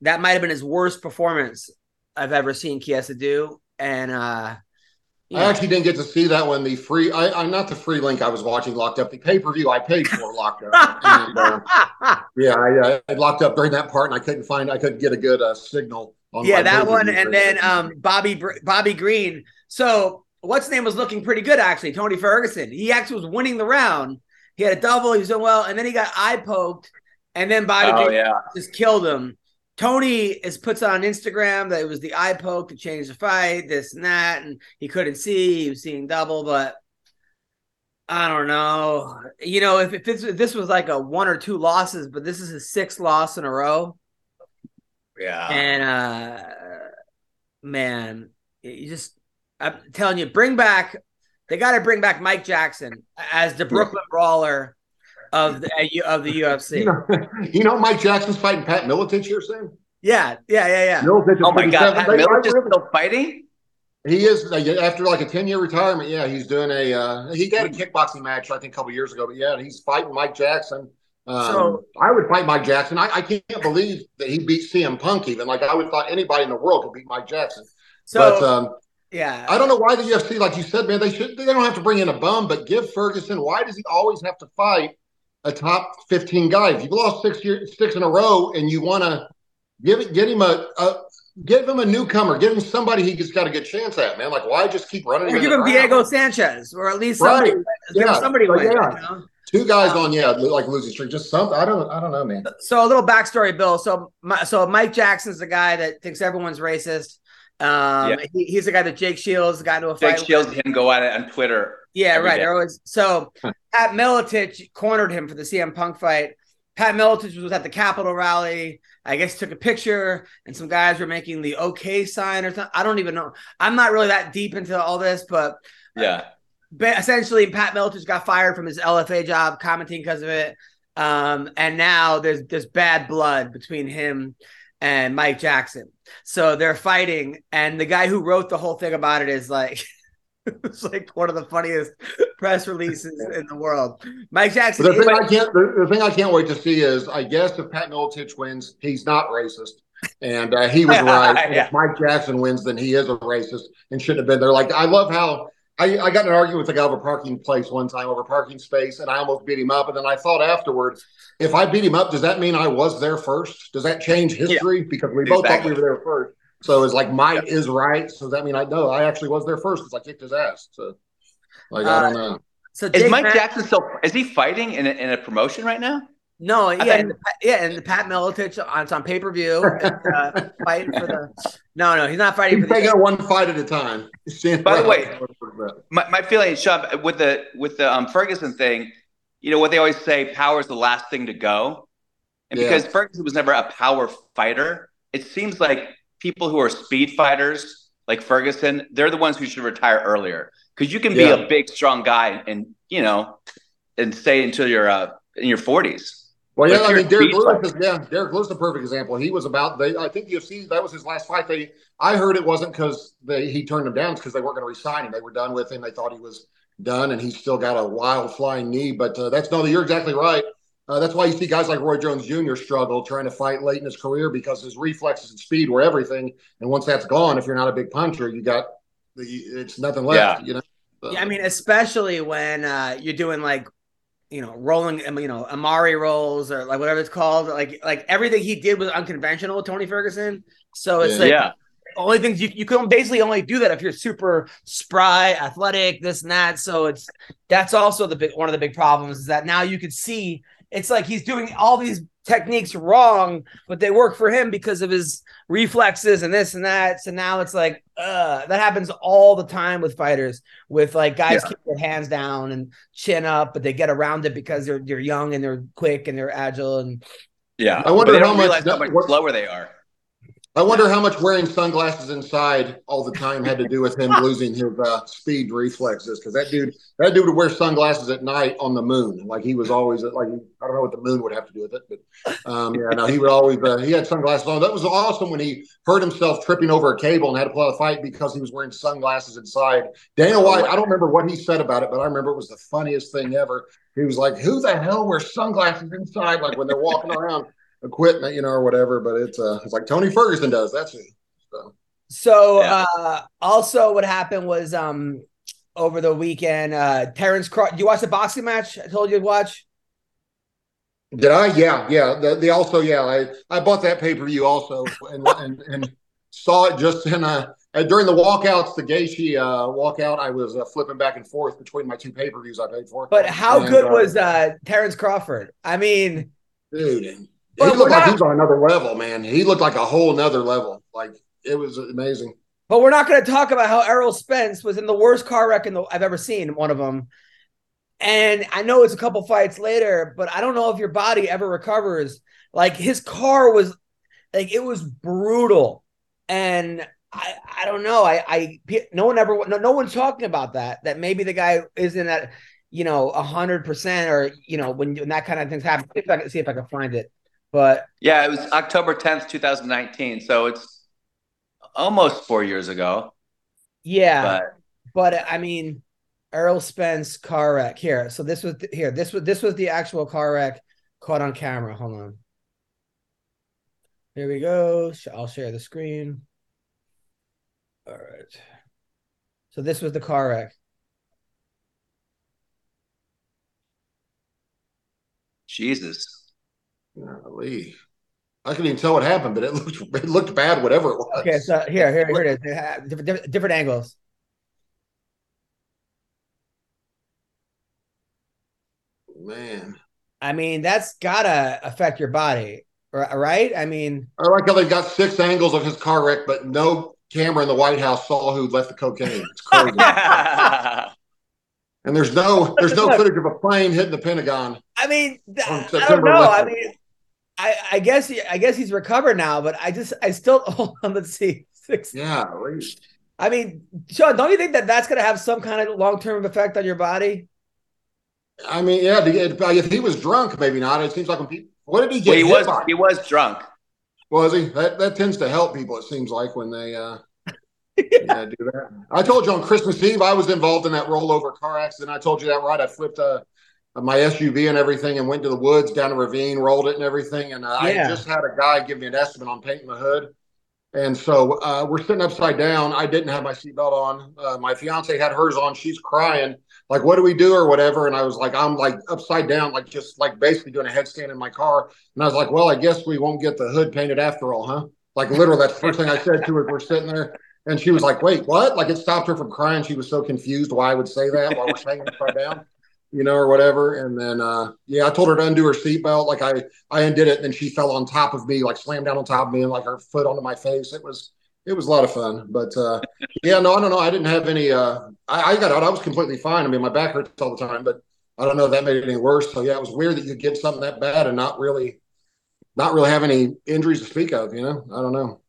that might have been his worst performance I've ever seen Chiesa do, and uh I actually didn't get to see that one. The free, I, I'm not the free link I was watching locked up. The pay per view I paid for locked up. and, uh, yeah, I, uh, I locked up during that part, and I couldn't find, I couldn't get a good uh, signal. on yeah, that one, and then um Bobby Bobby Green. So what's name was looking pretty good actually. Tony Ferguson. He actually was winning the round. He had a double. He was doing well, and then he got eye poked, and then Bobby Oh, Green yeah. just killed him. Tony is puts on Instagram that it was the eye poke to change the fight, this and that, and he couldn't see. He was seeing double, but I don't know. You know, if, if, this, if this was like a one or two losses, but this is his sixth loss in a row. Yeah. And uh man, you just I'm telling you, bring back they got to bring back Mike Jackson as the Brooklyn Brawler of the of the UFC. You know, you know, Mike Jackson's fighting Pat here soon. yeah, yeah, yeah, yeah. Miletich is Oh my God, Pat They- Miller just I really- still fighting? He is uh, after like a ten year retirement. Yeah, he's doing a. Uh, he had a kickboxing match I think a couple years ago, but yeah, he's fighting Mike Jackson. Um, So- I would fight Mike Jackson. I, I can't believe that he beat CM Punk. Even like I would thought anybody in the world could beat Mike Jackson. So but um, yeah, I don't know why the UFC, like you said, man, they should. They don't have to bring in a bum, but give Ferguson. Why does he always have to fight a top fifteen guy? If you've lost six years, six in a row, and you want to give it, get him a, a give him a newcomer, give him somebody he just got a good chance at, man. Like why just keep running? or give him ground? Diego Sanchez, or at least Right. somebody, give Yeah. somebody But win. yeah. you know? Two guys on, yeah, like losing streak. Just something. I don't. I don't know, man. So a little backstory, Bill. So my, so Mike Jackson's the guy that thinks everyone's racist. Um, Yeah. he, he's the guy that Jake Shields got into a fight. Jake Shields didn't go at it on Twitter. Yeah, right. day. There was so Pat Miletich cornered him for the CM Punk fight. Pat Miletich was at the Capitol rally. I guess took a picture, and some guys were making the OK sign or something. I don't even know. I'm not really that deep into all this, but Yeah. but essentially, Pat Miletich got fired from his LFA job, commenting because of it. Um, and now there's there's bad blood between him and Mike Jackson. So they're fighting, and the guy who wrote the whole thing about it is like, it's like one of the funniest press releases in the world. Mike Jackson. The thing I can't, the, the thing I can't wait to see is, I guess if Pat Miletich wins, he's not racist, and uh, he was right. Yeah. If Mike Jackson wins, then he is a racist and shouldn't have been there. Like I love how I, I got in an argument with a guy over parking place one time over parking space, and I almost beat him up. And then I thought afterwards, if I beat him up, does that mean I was there first? Does that change history? Because we both thought we were there first. So it's like Mike is right. So does that mean I know I actually was there first because I kicked his ass. So like I don't know. so Is Jake Mike Mack- Jackson still is he fighting in a, in a promotion right now? No, yeah, thought- and yeah, and the Pat Miletich on it's on pay per view, uh, fighting for the. No, no, he's not fighting He's for taking it one fight at a time. By the way- My, my feeling, Sean, with the with the um, Ferguson thing, you know what they always say: power is the last thing to go. And Yeah. because Ferguson was never a power fighter, it seems like people who are speed fighters, like Ferguson, they're the ones who should retire earlier. Because you can be Yeah. a big, strong guy, and you know, and stay until you're uh, in your 40s. Well, yeah, I mean, Derek Lewis is yeah, Derek Lewis is a perfect example. He was about they. I think the UFC that was his last fight. They I heard it wasn't because they he turned them down because they weren't going to resign him. They were done with him. They thought he was done, and he's still got a wild flying knee. But uh, that's no, you're exactly right. Uh, that's why you see guys like Roy Jones Jr. struggle trying to fight late in his career because his reflexes and speed were everything. And once that's gone, if you're not a big puncher, you got the it's nothing left. You know. So- Yeah, I mean, especially when uh, you're doing like, you know, rolling, um, you know, Imanari rolls or like whatever it's called. Like, like everything he did was unconventional Tony Ferguson. So it's Yeah. like yeah. only things you you can basically only do that if you're super spry, athletic, this and that. So it's that's also the big one of the big problems is that now you can see it's like he's doing all these techniques wrong, but they work for him because of his reflexes and this and that. So now it's like, uh, that happens all the time with fighters, with like guys keep their hands down and chin up, but they get around it because they're they're young and they're quick and they're agile and Yeah. I wonder But they how don't much realize how much slower they are. I wonder how much wearing sunglasses inside all the time had to do with him losing his uh, speed reflexes. Because that dude, that dude would wear sunglasses at night on the moon. Like he was always like I don't know what the moon would have to do with it, but um, yeah, no, he would always uh, he had sunglasses on. That was awesome when he hurt himself tripping over a cable and had to pull out a fight because he was wearing sunglasses inside. Dana White, I don't remember what he said about it, but I remember it was the funniest thing ever. He was like, "Who the hell wears sunglasses inside?" Like when they're walking around equipment, you know, or whatever. But it's uh, it's like Tony Ferguson does. That's it. So So Yeah. uh also what happened was um over the weekend, uh Terrence Craw- you watch the boxing match I told you to watch? did I? Yeah, yeah. The, the also, yeah. I I bought that pay per view also, and, and and saw it just in uh uh, during the walkouts, the Gaethje uh, walkout. I was uh, flipping back and forth between my two pay per views I paid for. But how And, good uh, was uh Terrence Crawford? I mean, dude? He looked like not- he was on another level, man. He looked like a whole nother level. Like it was amazing. but we're not going to talk about how Errol Spence was in the worst car wreck in the, I've ever seen, one of them. And I know it's a couple fights later, but I don't know if your body ever recovers. Like his car was like it was brutal. And I I don't know. I I no one ever no, no one's talking about that. That maybe the guy isn't at you know a hundred percent or you know when, when that kind of things happen. See if I can see if I can find it. But Yeah, it was October 10th, 2019. So it's almost four years ago. yeah. But But I mean, Errol Spence car wreck here. So this was here. This was this was the actual car wreck caught on camera. Hold on. Here we go. I'll share the screen. All right. So this was the car wreck. Jesus. Golly. I couldn't even tell what happened, but it looked it looked bad, whatever it was. Okay, so here, here, here it is. Different, different, different angles. Man. I mean, that's gotta affect your body, right? I mean, I like how they got six angles of his car wreck, but no camera in the White House saw who left the cocaine. It's crazy. and there's no there's no footage of a plane hitting the Pentagon. I mean, th- I don't September know. I 11th. mean, I, I guess he, I guess he's recovered now, but I just I still hold on. Let's see, six. Yeah. I mean, Sean, don't you think that that's gonna have some kind of long term effect on your body? I mean, yeah. to If he was drunk, maybe not. It seems like when people. What did he get? well, he hit was by? he was drunk. Was he? That that tends to help people. It seems like when they uh, yeah, do that. I told you on Christmas Eve I was involved in that rollover car accident. I told you that right. I flipped uh, my SUV and everything and went to the woods down a ravine, rolled it and everything. And uh, I Yeah. had just had a guy give me an estimate on painting the hood. And so uh, we're sitting upside down. I didn't have my seatbelt on. Uh, my fiance had hers on. She's crying, like, "What do we do?" or whatever. And I was like, "I'm like upside down, like just like basically doing a headstand in my car." And I was like, "Well, I guess we won't get the hood painted after all, huh?" Like literally, that's the first thing I said to her. We're sitting there, and she was like, "Wait, what?" Like it stopped her from crying. She was so confused why I would say that while we're hanging upside down, you know, or whatever. And then, uh, yeah, I told her to undo her seatbelt. Like I, I undid it, and then she fell on top of me, like slammed down on top of me, and like her foot onto my face. It was, it was a lot of fun. But uh, yeah, no, I don't know. I didn't have any. Uh, I, I got out. I was completely fine. I mean, my back hurts all the time, but I don't know if that made it any worse. So yeah, it was weird that you get something that bad and not really, not really have any injuries to speak of. You know, I don't know.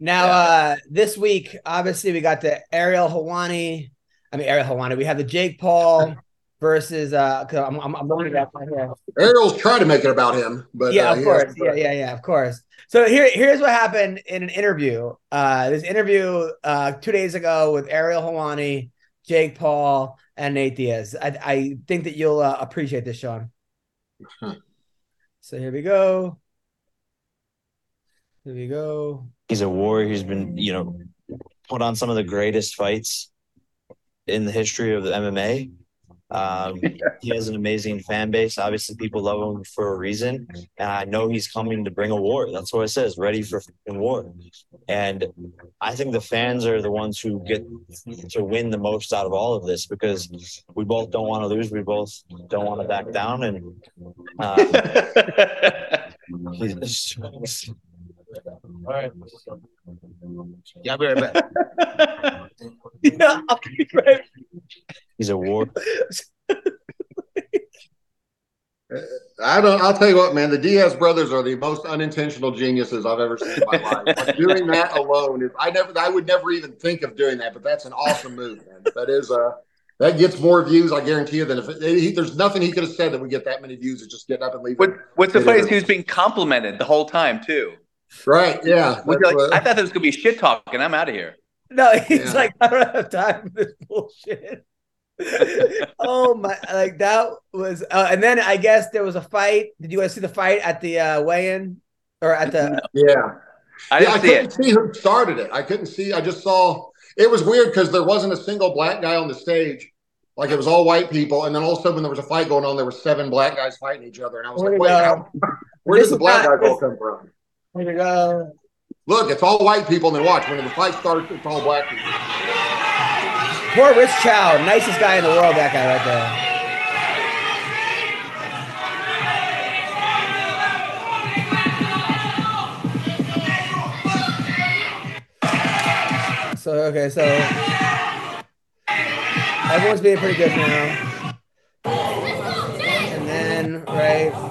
Now, uh, this week, obviously, we got the Ariel Helwani. I mean, Ariel Helwani. We have the Jake Paul versus uh, cause I'm I'm, I'm looking at right here. Ariel's trying to make it about him, but yeah, uh, of course. hasn't- Yeah, yeah, yeah, of course. So here, here's what happened in an interview. Uh, this interview uh, two days ago with Ariel Helwani, Jake Paul, and Nate Diaz. I, I think that you'll uh, appreciate this, Sean. So here we go. Here we go. He's a warrior. He's been, you know, put on some of the greatest fights in the history of the MMA. Um, he has an amazing fan base. Obviously, people love him for a reason, and I know he's coming to bring a war. That's what it says, ready for war. And I think the fans are the ones who get to win the most out of all of this because we both don't want to lose. We both don't want to back down, and uh, he's all right. Yeah, I'll be right back. yeah, I'll be right. He's a war. I don't. I'll tell you what, man. The Diaz brothers are the most unintentional geniuses I've ever seen in my life. Like, doing that alone is. I never. I would never even think of doing that, but that's an awesome move, man. That is uh That gets more views, I guarantee you, than if it, he, there's nothing he could have said that would get that many views. It's just getting up and leaving. What, what's the It funny is. is he was being complimented the whole time too. Right? Yeah. Which, like, what- I thought that was gonna be shit talking. I'm out of here. No, he's Yeah. like, I don't have time for this bullshit. oh my! Like that was, uh, and then I guess there was a fight. Did you guys see the fight at the uh, weigh-in or at the? Yeah. I didn't I see couldn't it. see who started it. I couldn't see. I just saw it was weird because there wasn't a single black guy on the stage. Like it was all white people, and then all of a sudden, when there was a fight going on, there were seven black guys fighting each other, and I was Where'd like, "Wait, how, where This did the black not- guys all come from?" Look, it's all white people, and then watch when the fight starts, it's all black people. Poor Rich Chow, nicest guy in the world. That guy right there. So okay, so everyone's being pretty good now. And then right.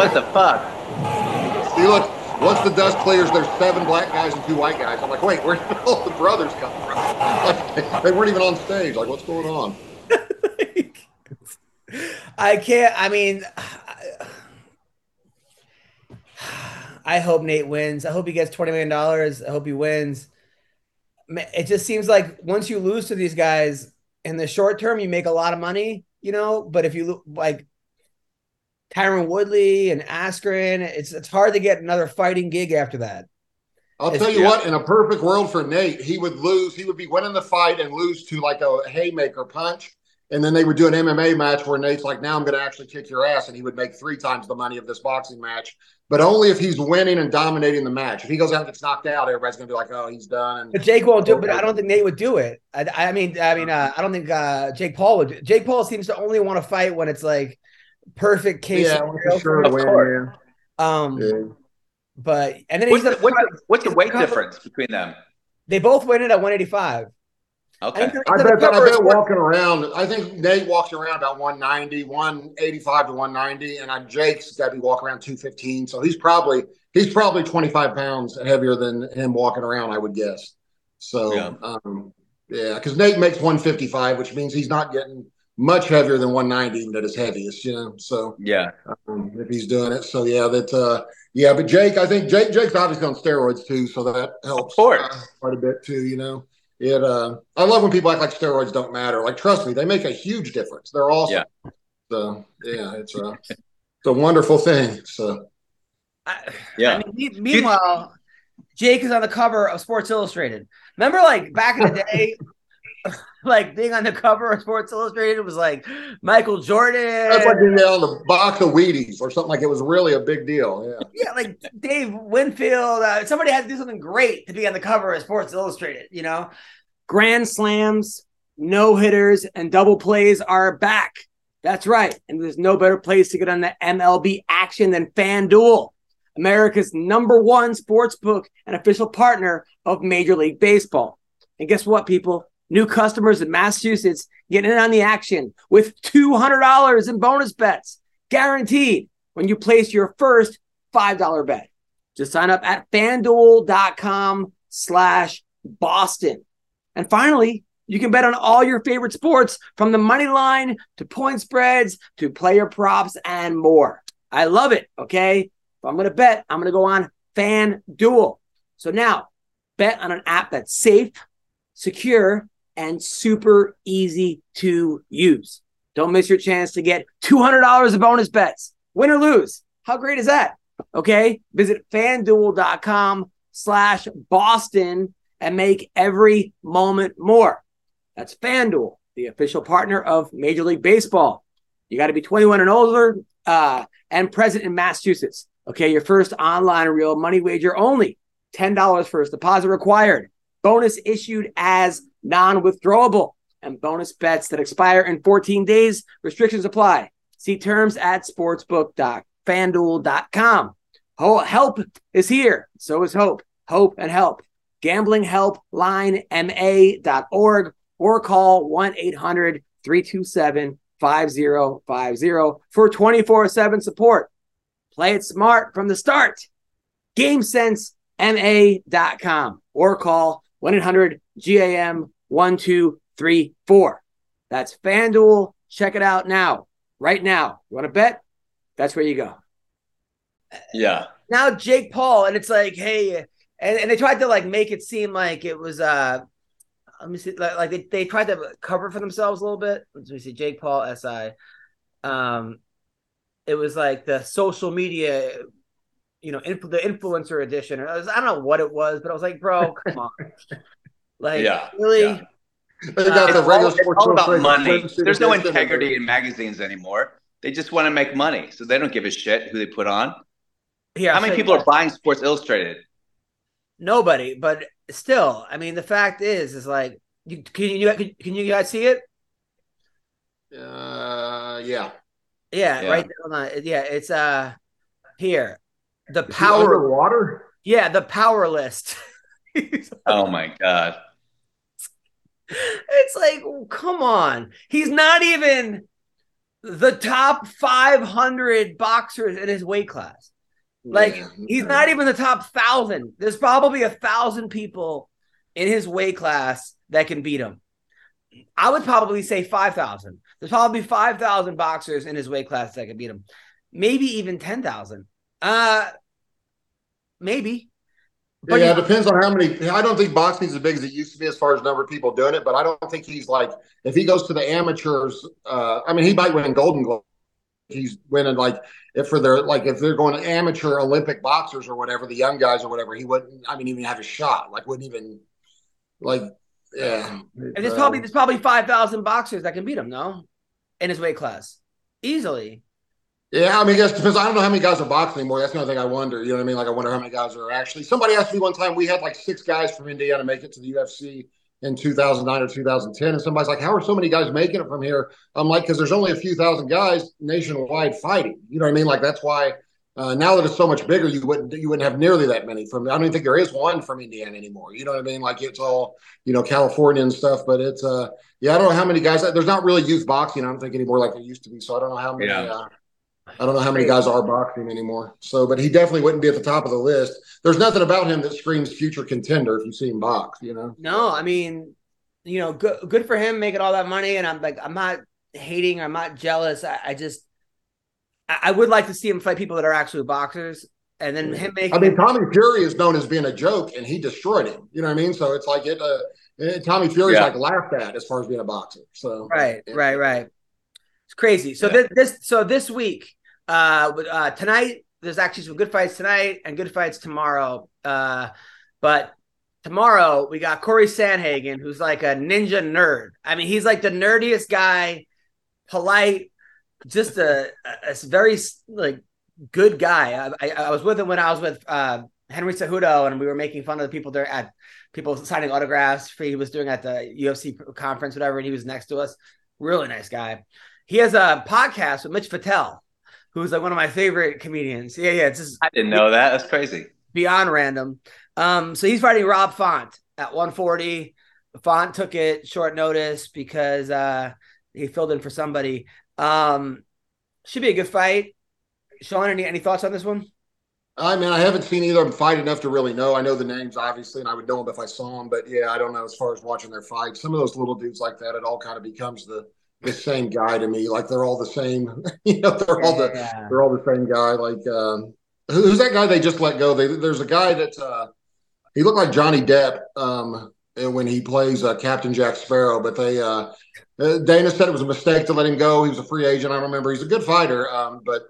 What the fuck? See, look, once the dust clears, there's seven black guys and two white guys. I'm like, wait, where did all the brothers come from? Like, they weren't even on stage. Like, what's going on? I can't. I mean, I hope Nate wins. I hope he gets twenty million dollars. I hope he wins. It just seems like once you lose to these guys in the short term, you make a lot of money, you know. But if you like Tyron Woodley and Askren, it's it's hard to get another fighting gig after that. I'll It's- tell you yeah. what, in a perfect world for Nate, he would lose. He would be winning the fight and lose to like a haymaker punch. And then they would do an MMA match where Nate's like, now I'm going to actually kick your ass. And he would make three times the money of this boxing match, but only if he's winning and dominating the match. If he goes out and gets knocked out, everybody's going to be like, oh, he's done. But Jake won't do it. But I don't think Nate would do it. I, I mean, I mean, uh, I don't think uh, Jake Paul would. Jake Paul seems to only want to fight when it's like perfect case. yeah, scenario for sure for to him. win. Um, Yeah. yeah. but and then What's he's the, what's the, what's the weight difference between them? They both win it at 185. Okay. And he's I on the bet, I bet Sport- walking around, I think Nate walks around about 190, 185 to 190, and I, Jake's got to be walking around 215. So he's probably he's probably 25 pounds heavier than him walking around, I would guess. So Yeah. um, yeah, because Nate makes 155, which means he's not getting much heavier than 190 even at his heaviest, you know. So Yeah. um, if he's doing it, so yeah, that uh, yeah. But Jake, I think Jake Jake's obviously on steroids too, so that helps Of course. uh, quite a bit too. You know, it. Uh, I love when people act like steroids don't matter. Like, trust me, they make a huge difference. They're awesome. So yeah, it's a it's a wonderful thing. So I, Yeah. I mean, meanwhile, Jake is on the cover of Sports Illustrated. Remember, like back in the day, like being on the cover of Sports Illustrated was like Michael Jordan. that's like being on the box of Wheaties or something. Like it was really a big deal. Yeah. yeah, like Dave Winfield. Uh, somebody had to do something great to be on the cover of Sports Illustrated. You know, grand slams, no hitters, and double plays are back. That's right, and there's no better place to get on the MLB action than FanDuel, America's number one sports book and official partner of Major League Baseball. And guess what, people? New customers in Massachusetts getting in on the action with $200 in bonus bets. guaranteed when you place your first $5 bet. Just sign up at fanduel.com slash Boston. And finally, you can bet on all your favorite sports from the money line to point spreads to player props and more. I love it. Okay. If I'm going to bet, I'm going to go on FanDuel. So now bet on an app that's safe, secure, and super easy to use. Don't miss your chance to get $200 of bonus bets, win or lose. How great is that? Okay. Visit fanduel.com slash Boston and make every moment more. That's FanDuel, the official partner of Major League Baseball. You got to be 21 and older uh, and present in Massachusetts. Okay, your first online real money wager only. $10 first deposit required. Bonus issued as non withdrawable. And bonus bets that expire in 14 days. Restrictions apply. See terms at sportsbook.fanduel.com. Help is here. So is hope. Hope and help. Gamblinghelplinema.org or call 1 800 327 5050 for 24 7 support. Play it smart from the start. GameSense GameSenseMA.com or call 1 800 GAM 1234. That's FanDuel. Check it out now. Right now. You want to bet? That's where you go. Yeah. Now Jake Paul, and it's like, hey, and, and they tried to like make it seem like it was uh let me see like, like they, they tried to cover for themselves a little bit. Let me see, Jake Paul SI. Um it was like the social media, you know, influ- the influencer edition. Or was, I don't know what it was, but I was like, bro, come on. Like, Yeah, really? yeah. They got It's all, it's all about money. There's no integrity in magazines anymore. They just want to make money, so they don't give a shit who they put on. Here, How many show you people are buying Sports Illustrated? Nobody, but still, I mean, the fact is, is like, you, can you can, can you guys see it? Uh, yeah. Yeah, Yeah. right there. Hold on. Yeah, it's uh here. The Is power water. Yeah, the power list. Oh my god! it's like, come on. He's not even the top 500 boxers in his weight class. Like, Yeah. he's not even the top thousand. There's probably a thousand people in his weight class that can beat him. I would probably say 5,000. There's probably 5,000 boxers in his weight class that can beat him. Maybe even 10,000. Uh, maybe. But yeah, it depends on how many. I don't think boxing's as big as it used to be as far as number of people doing it, but I don't think he's like if he goes to the amateurs. Uh, I mean, he might win Golden Glove. He's winning like if for their like if they're going to amateur Olympic boxers or whatever, the young guys or whatever, he wouldn't. I mean, even have a shot. Like wouldn't even like yeah. And there's Uh, probably there's probably five thousand boxers that can beat him, no? In his weight class. Easily. Yeah, I mean, I guess because I don't know how many guys are boxing anymore. That's the only thing I wonder. You know what I mean? Like, I wonder how many guys are actually. Somebody asked me one time, we had like six guys from Indiana make it to the UFC in 2009 or 2010. And somebody's like, how are so many guys making it from here? I'm like, because there's only a few thousand guys nationwide fighting. You know what I mean? Like, that's why uh, now that it's so much bigger, you wouldn't you wouldn't have nearly that many from. I don't even think there is one from Indiana anymore. You know what I mean? Like, it's all you know California and stuff. But it's uh, yeah, I don't know how many guys. There's not really youth boxing. I don't think anymore like there used to be. So I don't know how many. Yeah. Uh, I don't know how many guys are boxing anymore. So, but he definitely wouldn't be at the top of the list. There's nothing about him that screams future contender if you see him box, you know? No, I mean, you know, good good for him making all that money. And I'm like, I'm not hating, I'm not jealous. I, I just I, I would like to see him fight people that are actually boxers. And then him making I mean, Tommy Fury is known as being a joke and he destroyed him. You know what I mean? So it's like it, uh, eh, Tommy Fury's Yeah. like laughed at as far as being a boxer. So, Right, right, right. Crazy. So Yeah. this, this so this week, uh, uh, tonight there's actually some good fights tonight and good fights tomorrow. Uh, but tomorrow we got Cory Sandhagen, who's like a ninja nerd. I mean, he's like the nerdiest guy, polite, just a, a, very like good guy. I, I, I was with him when I was with uh, Henry Cejudo, and we were making fun of the people there at people signing autographs. For, he was doing at the UFC conference, whatever, and he was next to us. Really nice guy. He has a podcast with Mitch Patel, who's like one of my favorite comedians. Yeah, yeah, it's just I didn't know that. That's crazy. beyond random. Um, so he's fighting Rob Font at 140. Font took it short notice because uh he filled in for somebody. Um, Should be a good fight. Sean, any any thoughts on this one? I mean, I haven't seen either of them fight enough to really know. I know the names, obviously, and I would know them if I saw them. But yeah, I don't know as far as watching their fights. Some of those little dudes like that, it all kind of becomes the the same guy to me. Like they're all the same. you know, they're all the Yeah. they're all the same guy. Like um, who's that guy they just let go? They, there's a guy that uh, he looked like Johnny Depp um, when he plays uh, Captain Jack Sparrow, but they uh, uh, Dana said it was a mistake to let him go. He was a free agent. I remember he's a good fighter, um, but.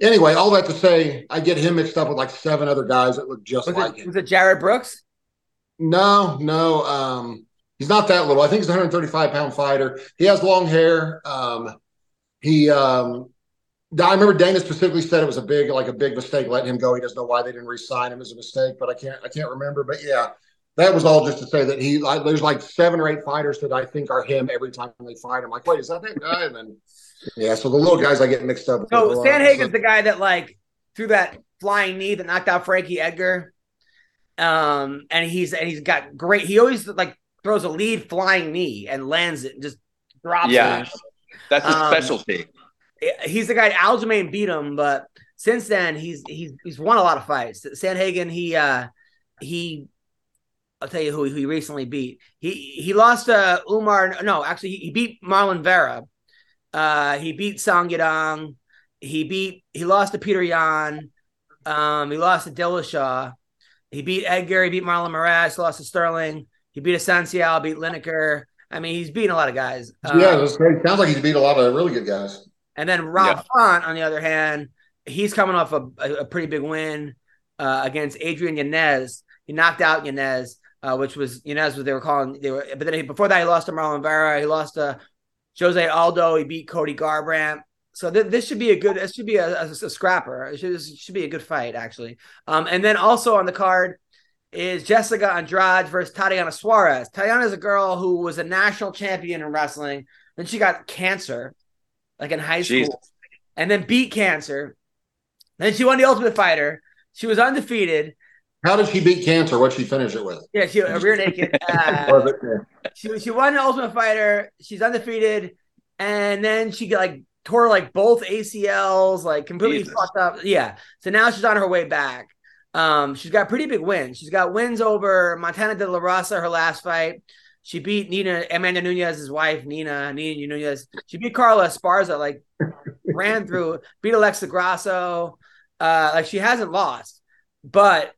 Anyway, all that to say, I get him mixed up with like seven other guys that look just Was like it, him. was it Jarred Brooks? No, no. Um, he's not that little. I think he's a 135 pound fighter. He has long hair. Um, he, um, I remember Dana specifically said it was a big, like a big mistake letting him go. He doesn't know why they didn't re-sign him as a mistake, but I can't, I can't remember. But yeah, that was all just to say that he, like, there's like seven or eight fighters that I think are him every time they fight. I'm like, wait, is that that guy? And then, yeah, so the little guys I get mixed up. So. Sandhagen's the guy that like threw that flying knee that knocked out Frankie Edgar. Um, and he's and he's got great. He always like throws a lead flying knee and lands it and just drops Yeah. it. That's his Um, specialty. He's the guy Aljamain beat him, but since then he's he's he's won a lot of fights. Sandhagen, he uh he I'll tell you who he recently beat. He he lost to Umar. No, actually, he, he beat Marlon Vera. Uh, he beat Song Yadong. He beat. He lost to Petr Yan. Um, he lost to Dillashaw. He beat Edgar. He beat Marlon Moraes. Lost to Sterling. He beat Esencial. Beat Lineker. I mean, he's beating a lot of guys. Um, yeah, that's great. Sounds like he's beat a lot of really good guys. and then Rob Yeah. Font, on the other hand, he's coming off a, a, a pretty big win uh, against Adrian Yanez. He knocked out Yanez, uh, which was Yanez what they were calling. They were, but then he, before that, he lost to Marlon Vera. He lost to Jose Aldo. He beat Cody Garbrandt. So th- this should be a good. This should be a, a, a scrapper. It should, this should be a good fight, actually. Um, and then also on the card is Jessica Andrade versus Tatiana Suarez. Tatiana is a girl who was a national champion in wrestling. Then she got cancer, like in high school, and then beat cancer. Then she won the Ultimate Fighter. She was undefeated. How did she beat cancer? What'd she finish it with? Yeah, she a rear naked. Uh, Was it- yeah. she she won the Ultimate Fighter. She's undefeated, and then she like tore like both ACLs, like completely Jesus. fucked up. Yeah. So now she's on her way back. Um, she's got pretty big wins. She's got wins over Montana de la Rosa, her last fight. She beat Nina Amanda Nunes's wife, Nina Nina Nunes. She beat Carla Esparza, like ran through, beat Alexa Grasso. Uh, like she hasn't lost, but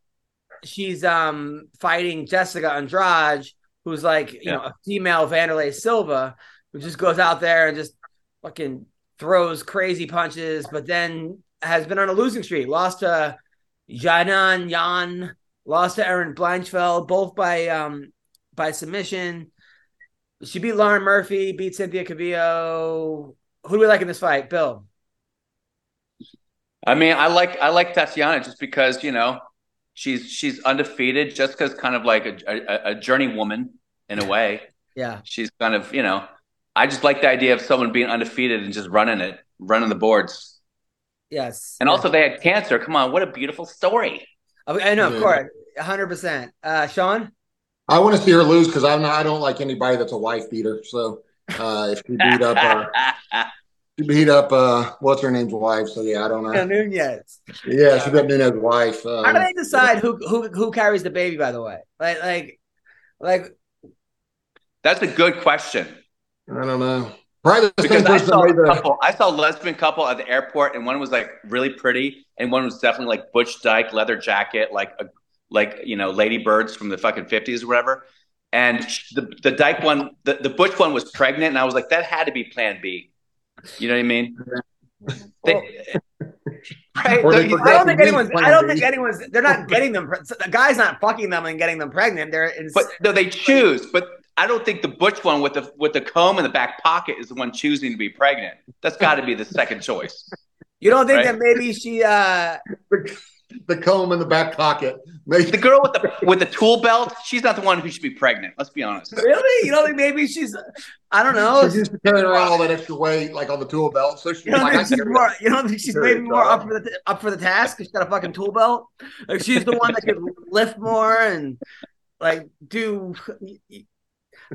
she's um fighting Jessica Andrade, who's like you know a female Wanderlei Silva, who just goes out there and just fucking throws crazy punches, but then has been on a losing streak. Lost to Xiaonan Yan, lost to Erin Blanchfield, both by um by submission. She beat Lauren Murphy, beat Cynthia Calvillo. Who do we like in this fight, Bill? I mean, I like I like Tatiana just because you know she's she's undefeated. just because kind of like a, a, a journey woman in a way. Yeah, She's kind of you know. I just like the idea of someone being undefeated and just running it, running the boards. Yes, And also, they had cancer. Come on, what a beautiful story. I know, of Yeah. course, hundred percent. Uh, Sean, I want to see her lose because I'm not. I don't like anybody that's a wife beater. So uh, if she beat up, uh, she beat up uh, what's her name's wife. So yeah, I don't know. Nunes. Yeah, she beat Nunes's wife. Um, How do they decide who who who carries the baby? By the way, like like like That's a good question. I don't know. Probably the Because same I saw that a couple, I saw a lesbian couple at the airport, and one was like really pretty, and one was definitely like Butch Dyke, leather jacket, like a, like you know, Lady Birds from the fucking fifties or whatever. And the the Dyke one, the, the Butch one was pregnant, and I was like, that had to be Plan B. You know what I mean? They, right? Or they You- I don't think anyone's. Plan I don't think anyone's. They're not getting them. pre- The guy's not fucking them and getting them pregnant. They're. It's, but no, they choose. But I don't think the Butch one with the with the comb in the back pocket is the one choosing to be pregnant. That's got to be the second choice. you don't think right. that maybe she? uh the comb in the back pocket. Maybe The girl with the with the tool belt, she's not the one who should be pregnant. Let's be honest. Really? You don't think maybe she's? I don't know. she's used to carrying around all that extra weight, like on the tool belt. So she's You don't like, I think she's more? You don't think she's maybe more up for the up for the task? She's got a fucking tool belt. Like she's the one that could lift more and like do.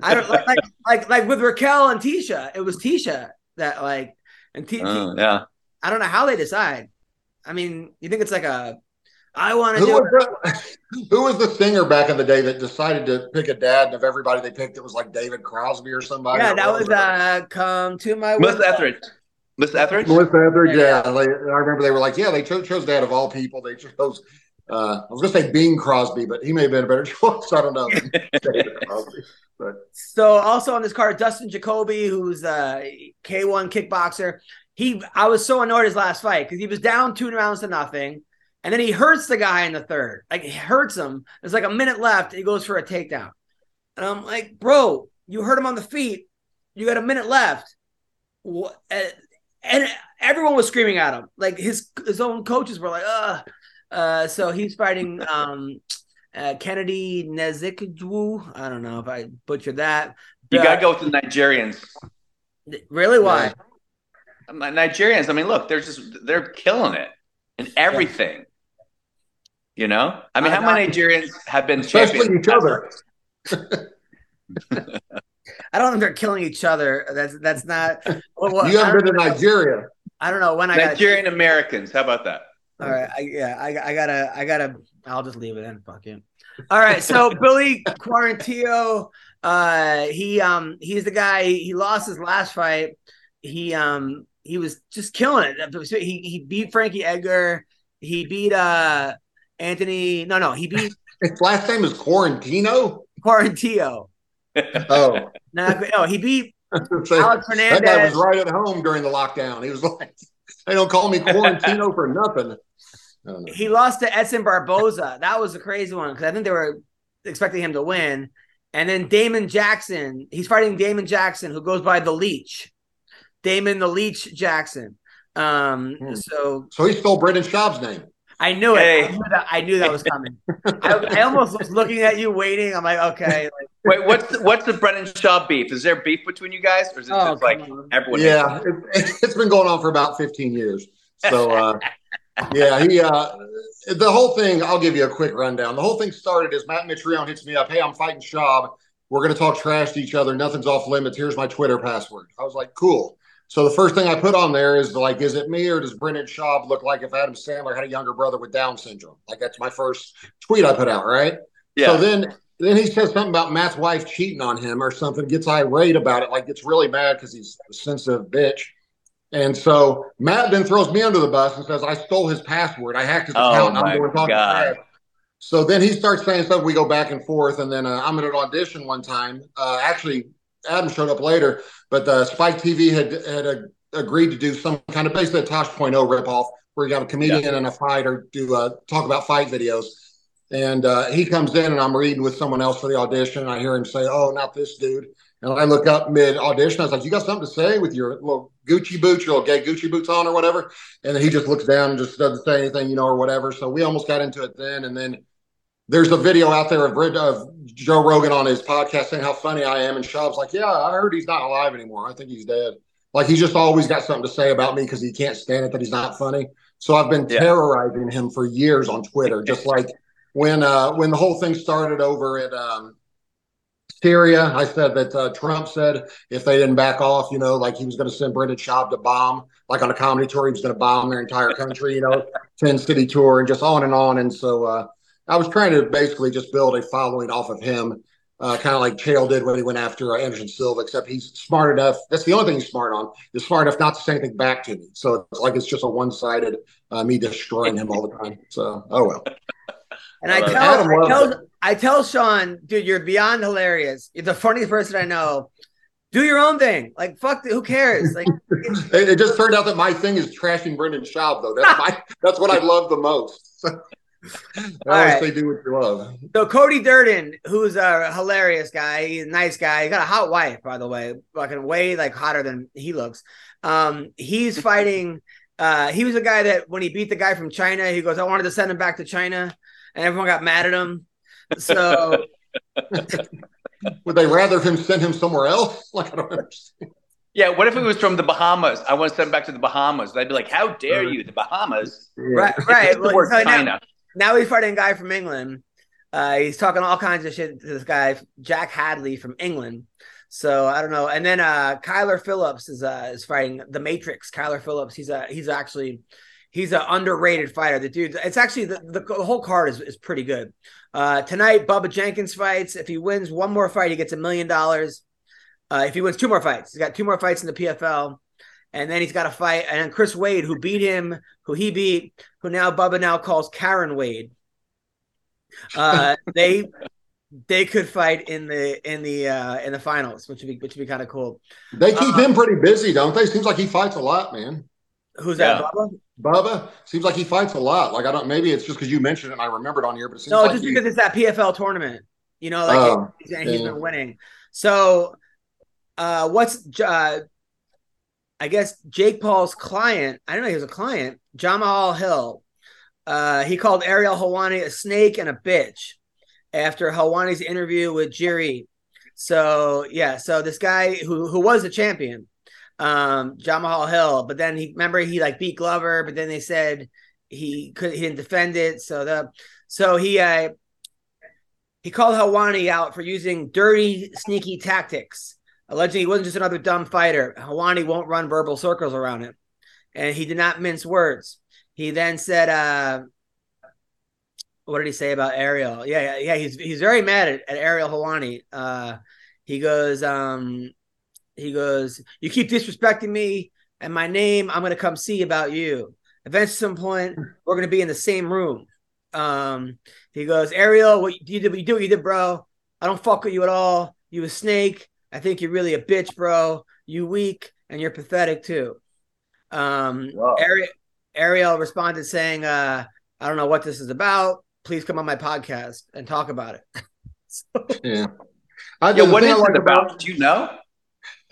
I don't like like like with Raquel and Tisha. It was Tisha that like and T- Oh, yeah. I don't know how they decide. I mean, you think it's like a I want to Who do was, the, who was the singer back in the day that decided to pick a dad, and of everybody they picked, it was like David Crosby or somebody? Yeah, or that was uh come to my Melissa window. Etheridge. Melissa Etheridge. Melissa Etheridge. Yeah. Yeah, like, I remember they were like, yeah, they chose, chose dad of all people. They chose. Uh, I was gonna say Bing Crosby, but he may have been a better choice. I don't know. But So also on this card, Dustin Jacoby, who's a K1 kickboxer. He I was so annoyed his last fight because he was down two rounds to nothing. And then he hurts the guy in the third. Like hurts him. There's like a minute left. He goes for a takedown. And I'm like, bro, you hurt him on the feet. You got a minute left. What? And everyone was screaming at him. Like his his own coaches were like, uh. Uh, so he's fighting um uh, Kennedy Nzechukwu. I don't know if I butchered that. You Uh, gotta go with the Nigerians. Really? Why? Um, Nigerians. I mean, look, they're just they're killing it in everything. You know, I mean, Uh, how many Nigerians have been especially champions? each other. I don't know if they're killing each other. That's that's not. Well, well, You I, haven't been to Nigeria. I don't know when I got. Nigerian Americans. How about that? All right. I, yeah. I, I gotta. I gotta. I'll just leave it in. Fuck you. All right. So Billy Quarantillo, uh, he um he's the guy. He lost his last fight. He um he was just killing it. He he beat Frankie Edgar. He beat uh Anthony. No, no. He beat His last name is Quarantino. Quarantillo. Oh, No, no. He beat Alex Hernandez. that guy was right at home during the lockdown. He was like, "They don't call me Quarantino for nothing." I don't know. He lost to Edson Barboza. That was a crazy one because I think they were expecting him to win. And then Damon Jackson, he's fighting Damon Jackson, who goes by the Leech. Damon the Leech Jackson. Um, Hmm. so So he stole Brendan Schaub's name. I knew it. I knew that, I knew that was coming. I, I almost was looking at you, waiting. I'm like, okay, like, Wait, what's the, what's the Brendan Schaub beef? Is there beef between you guys, or is it Oh, just like on. everyone? Yeah, it, it's been going on for about 15 years. So, uh, yeah, he, uh, the whole thing, I'll give you a quick rundown. The whole thing started as Matt Mitrione hits me up. Hey, I'm fighting Schaub. We're going to talk trash to each other. Nothing's off limits. Here's my Twitter password. I was like, cool. So the first thing I put on there is like, is it me or does Brendan Schaub look like if Adam Sandler had a younger brother with Down syndrome? Like that's my first tweet I put out, right? yeah. So then then he says something about Matt's wife cheating on him or something, gets irate about it, like gets really mad because he's a sensitive bitch. And so Matt then throws me under the bus and says, I stole his password. I hacked his Oh account. my I'm going God. trash. So then he starts saying stuff. We go back and forth. And then uh, I'm at an audition one time. Uh, actually, Adam showed up later, but uh, Spike TV had, had uh, agreed to do some kind of basically a Tosh.0 ripoff where you got a comedian and a fighter do uh, talk about fight videos. And uh, he comes in and I'm reading with someone else for the audition. And I hear him say, Oh, not this dude. And I look up mid audition. I was like, You got something to say with your little Gucci boots, your little gay Gucci boots on or whatever? And then he just looks down and just doesn't say anything, you know, or whatever. So we almost got into it then. And then there's a video out there of, of Joe Rogan on his podcast saying how funny I am. And Schaub's like, Yeah, I heard he's not alive anymore. I think he's dead. Like he's just always got something to say about me because he can't stand it that he's not funny. So I've been Yeah. terrorizing him for years on Twitter, just like when uh, when the whole thing started over at um, I said that uh, Trump said if they didn't back off, you know, like he was going to send Brendan Schaub to bomb, like on a comedy tour, he was going to bomb their entire country, you know, ten city tour, and just on and on. And so uh, I was trying to basically just build a following off of him. Uh, kind of like Chael did when he went after uh, Anderson Silva, except he's smart enough. That's the only thing he's smart on. He's smart enough not to say anything back to me. So it's like it's just a one-sided uh, me destroying him all the time. So oh well. And I tell, I tell, it. I tell Sean, dude, you're beyond hilarious. You're the funniest person I know. Do your own thing. Like, fuck, the, who cares? Like, It, it just turned out that my thing is trashing Brendan Schaub, though. That's my that's what I love the most. I always right. say do what you love. so Cody Durden, who's a hilarious guy, he's a nice guy. He got a hot wife, by the way, fucking way like hotter than he looks. Um, he's fighting. Uh, he was a guy that when he beat the guy from China, he goes, "I wanted to send him back to China," and everyone got mad at him. So Would they rather him send him somewhere else? Like I don't understand. Yeah, what if it was from the Bahamas? I want to send him back to the Bahamas. They'd be like, "How dare you, the Bahamas?" right, right. Well, word so now- China. now he's fighting a guy from England. Uh, he's talking all kinds of shit to this guy, Jake Hadley from England. So I don't know. And then uh Kyler Phillips is uh is fighting the Matrix. Kyler Phillips. He's a he's actually he's an underrated fighter. The dude, it's actually the, the, the whole card is, is pretty good. Uh tonight, Bubba Jenkins fights. If he wins one more fight, he gets a million dollars. Uh if he wins two more fights, he's got two more fights in the PFL. And then he's got a fight, and then Chris Wade, who beat him, who he beat, who now Bubba now calls Karen Wade. Uh, they they could fight in the in the uh in the finals, which would be which would be kind of cool. They keep Uh, him pretty busy, don't they? Seems like he fights a lot, man. Who's that, Yeah. Bubba? Bubba seems like he fights a lot. Like I don't. Maybe it's just because you mentioned it and I remembered on here, but it seems No, like just he- because it's that PFL tournament. You know, like Oh, he's, and he's been winning. So, uh, what's uh, I guess Jake Paul's client? I don't know he was a client. Jamal Hill. Uh, he called Ariel Helwani a snake and a bitch after Helwani's interview with Jerry. So yeah, so this guy who who was a champion, um, Jamal Hill, but then he remember he like beat Glover, but then they said he could he didn't defend it. So the so he uh he called Helwani out for using dirty, sneaky tactics, alleging he wasn't just another dumb fighter. Helwani won't run verbal circles around him, and he did not mince words. He then said, uh, "What did he say about Ariel? Yeah, yeah, yeah. He's he's very mad at, at Ariel Helwani. Uh, he goes, um, he goes, you keep disrespecting me and my name. I'm gonna come see about you. Eventually, some point, we're gonna be in the same room." Um, he goes, Ariel, what you did, what you do, what you did, bro. I don't fuck with you at all. You a snake. I think you're really a bitch, bro. You weak and you're pathetic too. Um, Whoa. Ariel, Ariel responded saying, uh, I don't know what this is about. Please come on my podcast and talk about it. yeah. I, Yeah, the what thing I is like it about? Do you know?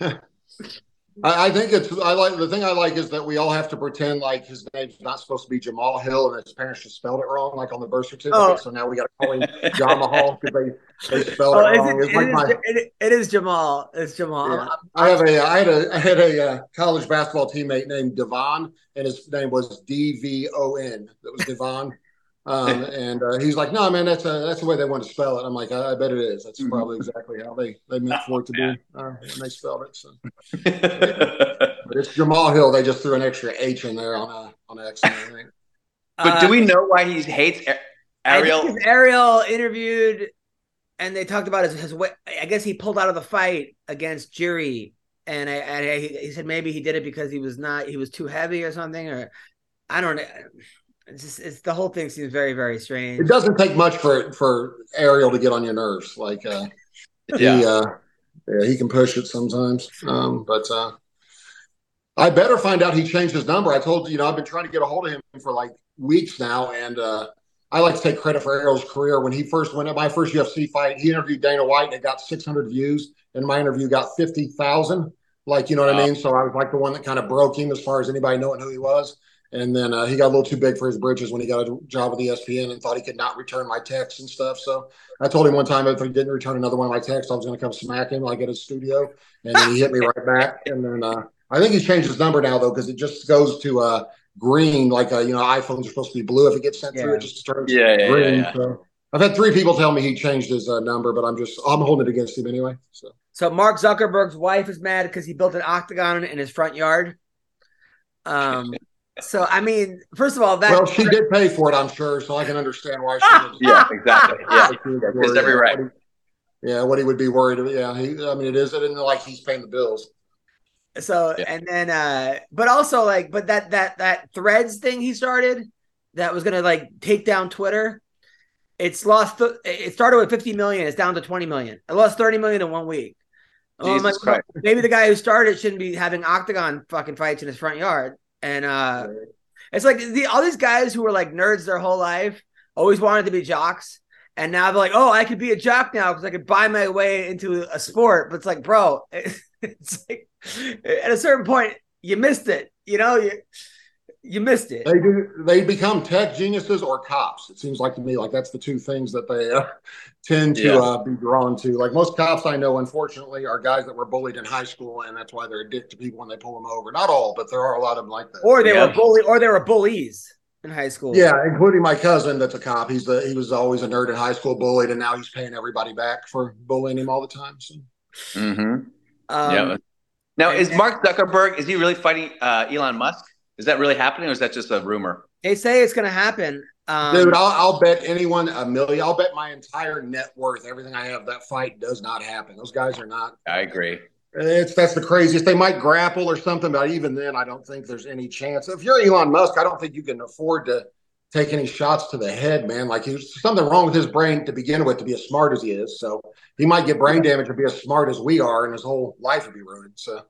I, I think it's. I like the thing I like is that we all have to pretend like his name's not supposed to be Jamal Hill and his parents just spelled it wrong, like on the birth certificate. Oh. So now we got to call him John Mahal because they they spelled Oh, it wrong. it, It's it, like is, my- it, it is Jamal. It's Jamal. Yeah. I have a I had a I had a uh, college basketball teammate named Devon, and his name was D V O N. That was Devon. Um, and uh, he's like, "No, man, that's a, that's the way they want to spell it." I'm like, "I, I bet it is. That's probably exactly how they they meant for it to be uh, when they spelled it." So, but it's Jamal Hill. They just threw an extra H in there on a on an accident. I think. But do we know why he hates Ar- I think Ariel interviewed, and they talked about his, his way. I guess he pulled out of the fight against Jury, and I, and I, he said maybe he did it because he was not he was too heavy or something, or I don't know. It's just it's the whole thing seems very very strange. It doesn't take much for for Ariel to get on your nerves. Like, uh, Yeah. he, uh, yeah, he can push it sometimes. Um, but uh, I better find out he changed his number. I told you, you know, I've been trying to get a hold of him for like weeks now, and uh, I like to take credit for Ariel's career. When he first went at my first UFC fight, he interviewed Dana White, and it got 600 views, and my interview got 50,000. Like, you know what I mean? So I was like the one that kind of broke him as far as anybody knowing who he was. And then uh, he got a little too big for his britches when he got a job with ESPN and thought he could not return my texts and stuff. So I told him one time if he didn't return another one of my texts, I was going to come smack him like at his studio. And then he hit me right back. And then uh, I think he's changed his number now though because it just goes to uh, green, like uh, you know iPhones are supposed to be blue if it gets sent through. It just turns Yeah, yeah, yeah, green. yeah. So I've had three people tell me he changed his uh, number, but I'm just I'm holding it against him anyway. So So Mark Zuckerberg's wife is mad because he built an octagon in his front yard. Um. So I mean, first of all, that well, she did pay for it, I'm sure, so I can understand why she. was- Yeah, exactly. Yeah, she was every right. what he- Yeah, what he would be worried about. Yeah, he, I mean, it is. It isn't like he's paying the bills. So Yeah. and then uh but also like but that that that threads thing he started that was gonna like take down Twitter. It's lost th- it started with 50 million, it's down to 20 million. It lost 30 million in one week. Oh, I'm like, Christ. maybe the guy who started shouldn't be having octagon fucking fights in his front yard. And uh it's like the all these guys who were like nerds their whole life always wanted to be jocks. And now they're like, oh, I could be a jock now because I could buy my way into a sport. But it's like, bro, it's like at a certain point you missed it. You know, you you missed it. They do. They become tech geniuses or cops. It seems like to me like that's the two things that they uh, tend to Yeah. uh, be drawn to. Like most cops I know, unfortunately, are guys that were bullied in high school, and that's why they're a dick to people when they pull them over. Not all, but there are a lot of them like that. Or they Yeah. were bully, or they were bullies in high school. Yeah, including my cousin that's a cop. He's the he was always a nerd in high school, bullied, and now he's paying everybody back for bullying him all the time. So hmm Um, yeah. Now, is Mark Zuckerberg is he really fighting uh, Elon Musk? Is that really happening, or is that just a rumor? They say it's going to happen. Um, Dude, I'll, I'll bet anyone a million. I'll bet my entire net worth, everything I have, that fight does not happen. Those guys are not. I agree. It's that's the craziest. They might grapple or something, but even then, I don't think there's any chance. If you're Elon Musk, I don't think you can afford to take any shots to the head, man. Like there's something wrong with his brain to begin with to be as smart as he is. So he might get brain damage to be as smart as we are, and his whole life would be ruined. So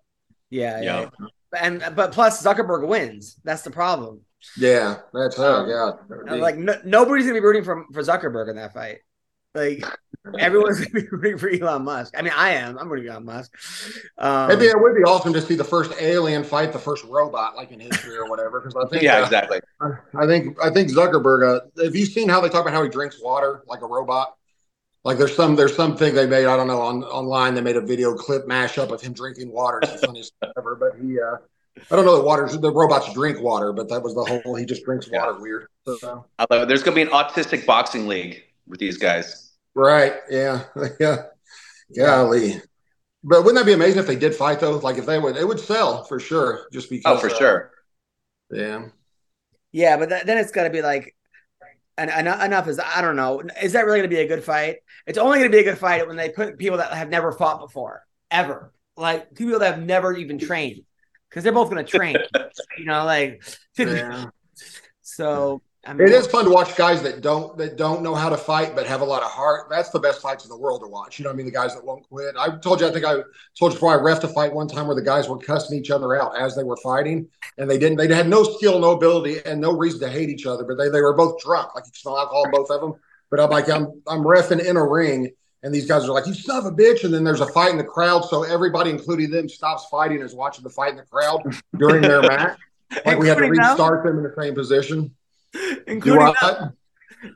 yeah, Yeah. yeah. And but plus Zuckerberg wins. That's the problem. Yeah, that's oh god. And, Like no, nobody's gonna be rooting for for Zuckerberg in that fight. Like everyone's gonna be rooting for Elon Musk. I mean, I am. I'm rooting for Elon Musk. Um, Maybe it would be awesome to see the first alien fight the first robot, like in history or whatever. Because I think, Yeah, uh, exactly. I think, I think Zuckerberg. Uh, have you seen how they talk about how he drinks water like a robot? Like there's some, there's something they made. I don't know on online. They made a video clip mashup of him drinking water. It's the funniest ever. But he, uh, I don't know that water's the robots drink water, but that was the whole. He just drinks water. Weird. So, Although there's going to be an autistic boxing league with these guys. right? Yeah. Yeah. Golly. But wouldn't that be amazing if they did fight though? Like if they would, it would sell for sure. Just because. Oh, for uh, sure. Yeah. Yeah, but th- then it's got to be like, and, and enough is I don't know. Is that really going to be a good fight? It's only going to be a good fight when they put people that have never fought before, ever, like people that have never even trained, because they're both going to train. you know, like Yeah. so. I mean, It is fun to watch guys that don't that don't know how to fight but have a lot of heart. That's the best fights in the world to watch. You know what I mean? The guys that won't quit. I told you, I think I told you before I refed a fight one time where the guys were cussing each other out as they were fighting, and they didn't. They had no skill, no ability, and no reason to hate each other. But they they were both drunk, like you smell alcohol both of them. But I'm like, I'm I'm refing in a ring, and these guys are like, "You son of a bitch!" And then there's a fight in the crowd, so everybody, including them, stops fighting and is watching the fight in the crowd during their match. Like we had to Including them? restart them in the same position. Including them,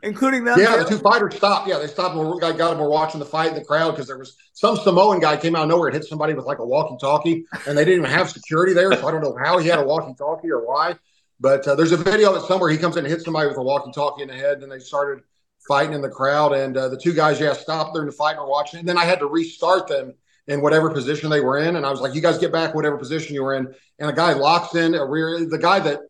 including them. yeah, too? the two fighters stopped. Yeah, they stopped. And we got them. We're watching the fight in the crowd because there was some Samoan guy came out of nowhere and hit somebody with like a walkie-talkie, and they didn't even have security there. So I don't know how he had a walkie-talkie or why. But uh, there's a video of it somewhere. He comes in and hits somebody with a walkie-talkie in the head, and they started fighting in the crowd. And uh, the two guys, yeah, stopped during the fight and were watching. And then I had to restart them in whatever position they were in. And I was like, "You guys get back whatever position you were in." And a guy locks in a rear. The guy that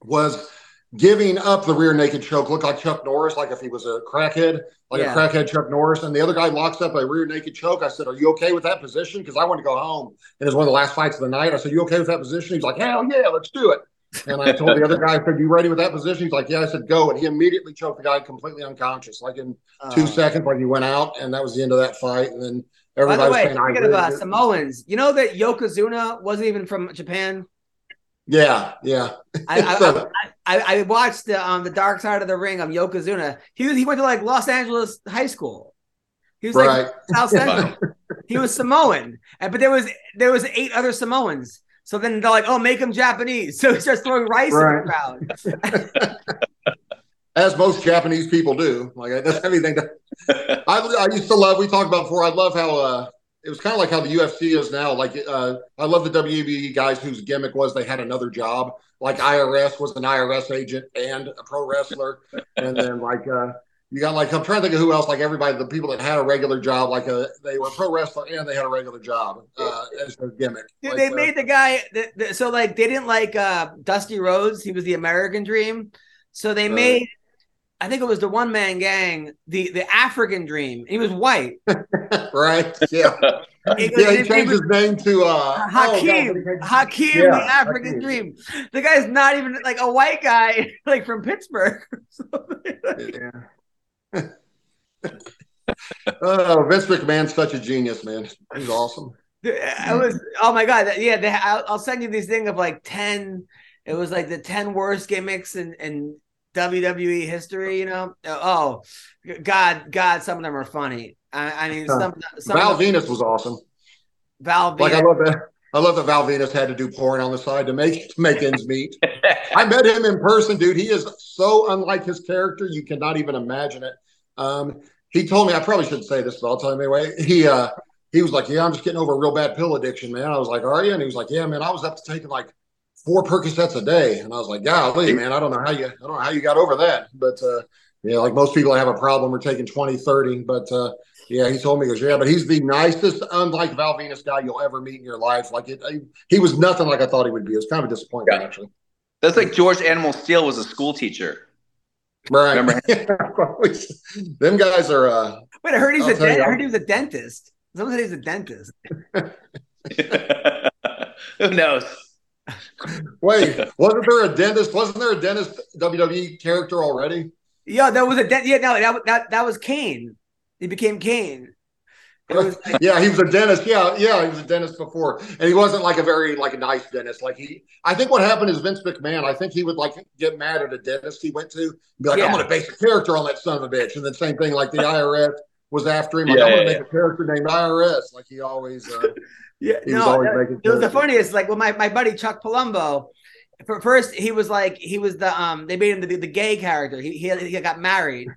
was giving up the rear naked choke looked like Chuck Norris, like if he was a crackhead, like Yeah. a crackhead Chuck Norris. And the other guy locks up a rear naked choke. I said, Are you okay with that position? Because I wanted to go home. And it was one of the last fights of the night. I said, You okay with that position? He's like, Hell yeah, let's do it. And I told the other guy, I said, You ready with that position? He's like, Yeah. I said, Go. And he immediately choked the guy completely unconscious, like in two Uh, seconds, like he went out. And that was the end of that fight. And then everybody. By the was way, saying, I speaking of uh. Samoans, you know that Yokozuna wasn't even from Japan. Yeah, yeah. I, I, So- I, I, I watched the um the Dark Side of the Ring of Yokozuna. He was he went to like Los Angeles High School. He was Right. like South Central. he was Samoan, and but there was there was eight other Samoans. So then they're like, oh, make him Japanese. So he starts throwing rice Right. in the crowd. as most Japanese people do. Like that's everything. To, I, I used to love. We talked about before. I love how uh, it was kind of like how the UFC is now. Like uh, I love the WBE guys whose gimmick was they had another job. Like IRS was an IRS agent and a pro wrestler, and then like uh, you got like I'm trying to think of who else. Like everybody, the people that had a regular job, like uh they were a pro wrestler and they had a regular job uh, as their gimmick. Dude, Like, they uh, made the guy the, the, so like they didn't like uh Dusty Rhodes. He was the American Dream. So they made I think it was the one man gang, the the African Dream. He was white. right. Yeah, He- yeah. He changed his name to uh, oh, Akeem, did Akeem, Yeah, the African Akeem. Dream. The guy's not even like a white guy, like from Pittsburgh. Yeah. Oh, Vince McMahon's such a genius, man. He's awesome. I was, oh my god, yeah. They, I'll, I'll send you these thing of like ten. It was like the ten worst gimmicks in, in WWE history. You know, oh God, God, some of them are funny. I, I mean, some, some Val of them, Venis was awesome. Val Like I love that. I love that Val Venis had to do porn on the side to make to make ends meet. I met him in person, dude. He is so unlike his character, you cannot even imagine it. Um, he told me I probably shouldn't say this, but I'll tell him anyway. He uh, he was like, "Yeah, I'm just getting over a real bad pill addiction, man." I was like, "Are you?" And he was like, "Yeah, man. I was up to taking like four Percocets a day," and I was like, "Golly, man, I don't know how you I don't know how you got over that." But uh, yeah, like most people have a problem, we're taking 20, 30. But uh, Yeah, he told me, he goes, yeah, but he's the nicest, unlike Val Venis guy you'll ever meet in your life. Like it, he was nothing like I thought he would be. It was kind of a disappointment, Yeah. actually. That's like George Animal Steele was a school teacher. Right. Remember Them guys are. uh Wait, I heard he's I'll a tell I heard he was a dentist. Someone said he's a dentist. Who knows? Wait, wasn't there a dentist? Wasn't there a dentist WWE character already? Yeah, that was a dent. Yeah, no, that that that was Kane. He became Kane. It was yeah, he was a dentist. Yeah, yeah, he was a dentist before, and he wasn't like a very like a nice dentist. Like he, I think what happened is Vince McMahon. I think he would like get mad at a dentist he went to, and be like, Yeah. "I'm going to base a character on that son of a bitch," and then same thing like the IRS was after him. Like, Yeah, I'm going yeah, to make a character named IRS. Like he always, uh, yeah. he was No, always that- making. it was the funniest. Like, well, my my buddy Chuck Palumbo. For first, he was like he was the um. They made him the, the gay character. He he, he got married,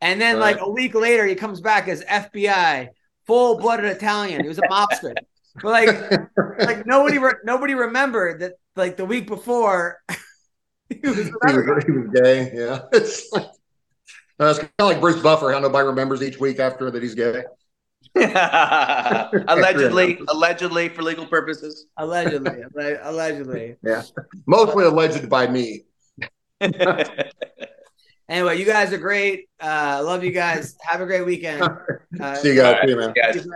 and then like a week later, he comes back as FBI, full blooded Italian. He was a mobster. But like like nobody re- nobody remembered that like the week before he was he was, he was gay. Yeah, it's like, uh, it's kind of like Bruce Buffer. How nobody remembers each week after that he's gay. allegedly, allegedly for legal purposes. allegedly alle- allegedly. Yeah, mostly alleged by me. Anyway, you guys are great. Uh, love you guys. Have a great weekend. Uh, See you guys. See you, man. Guys,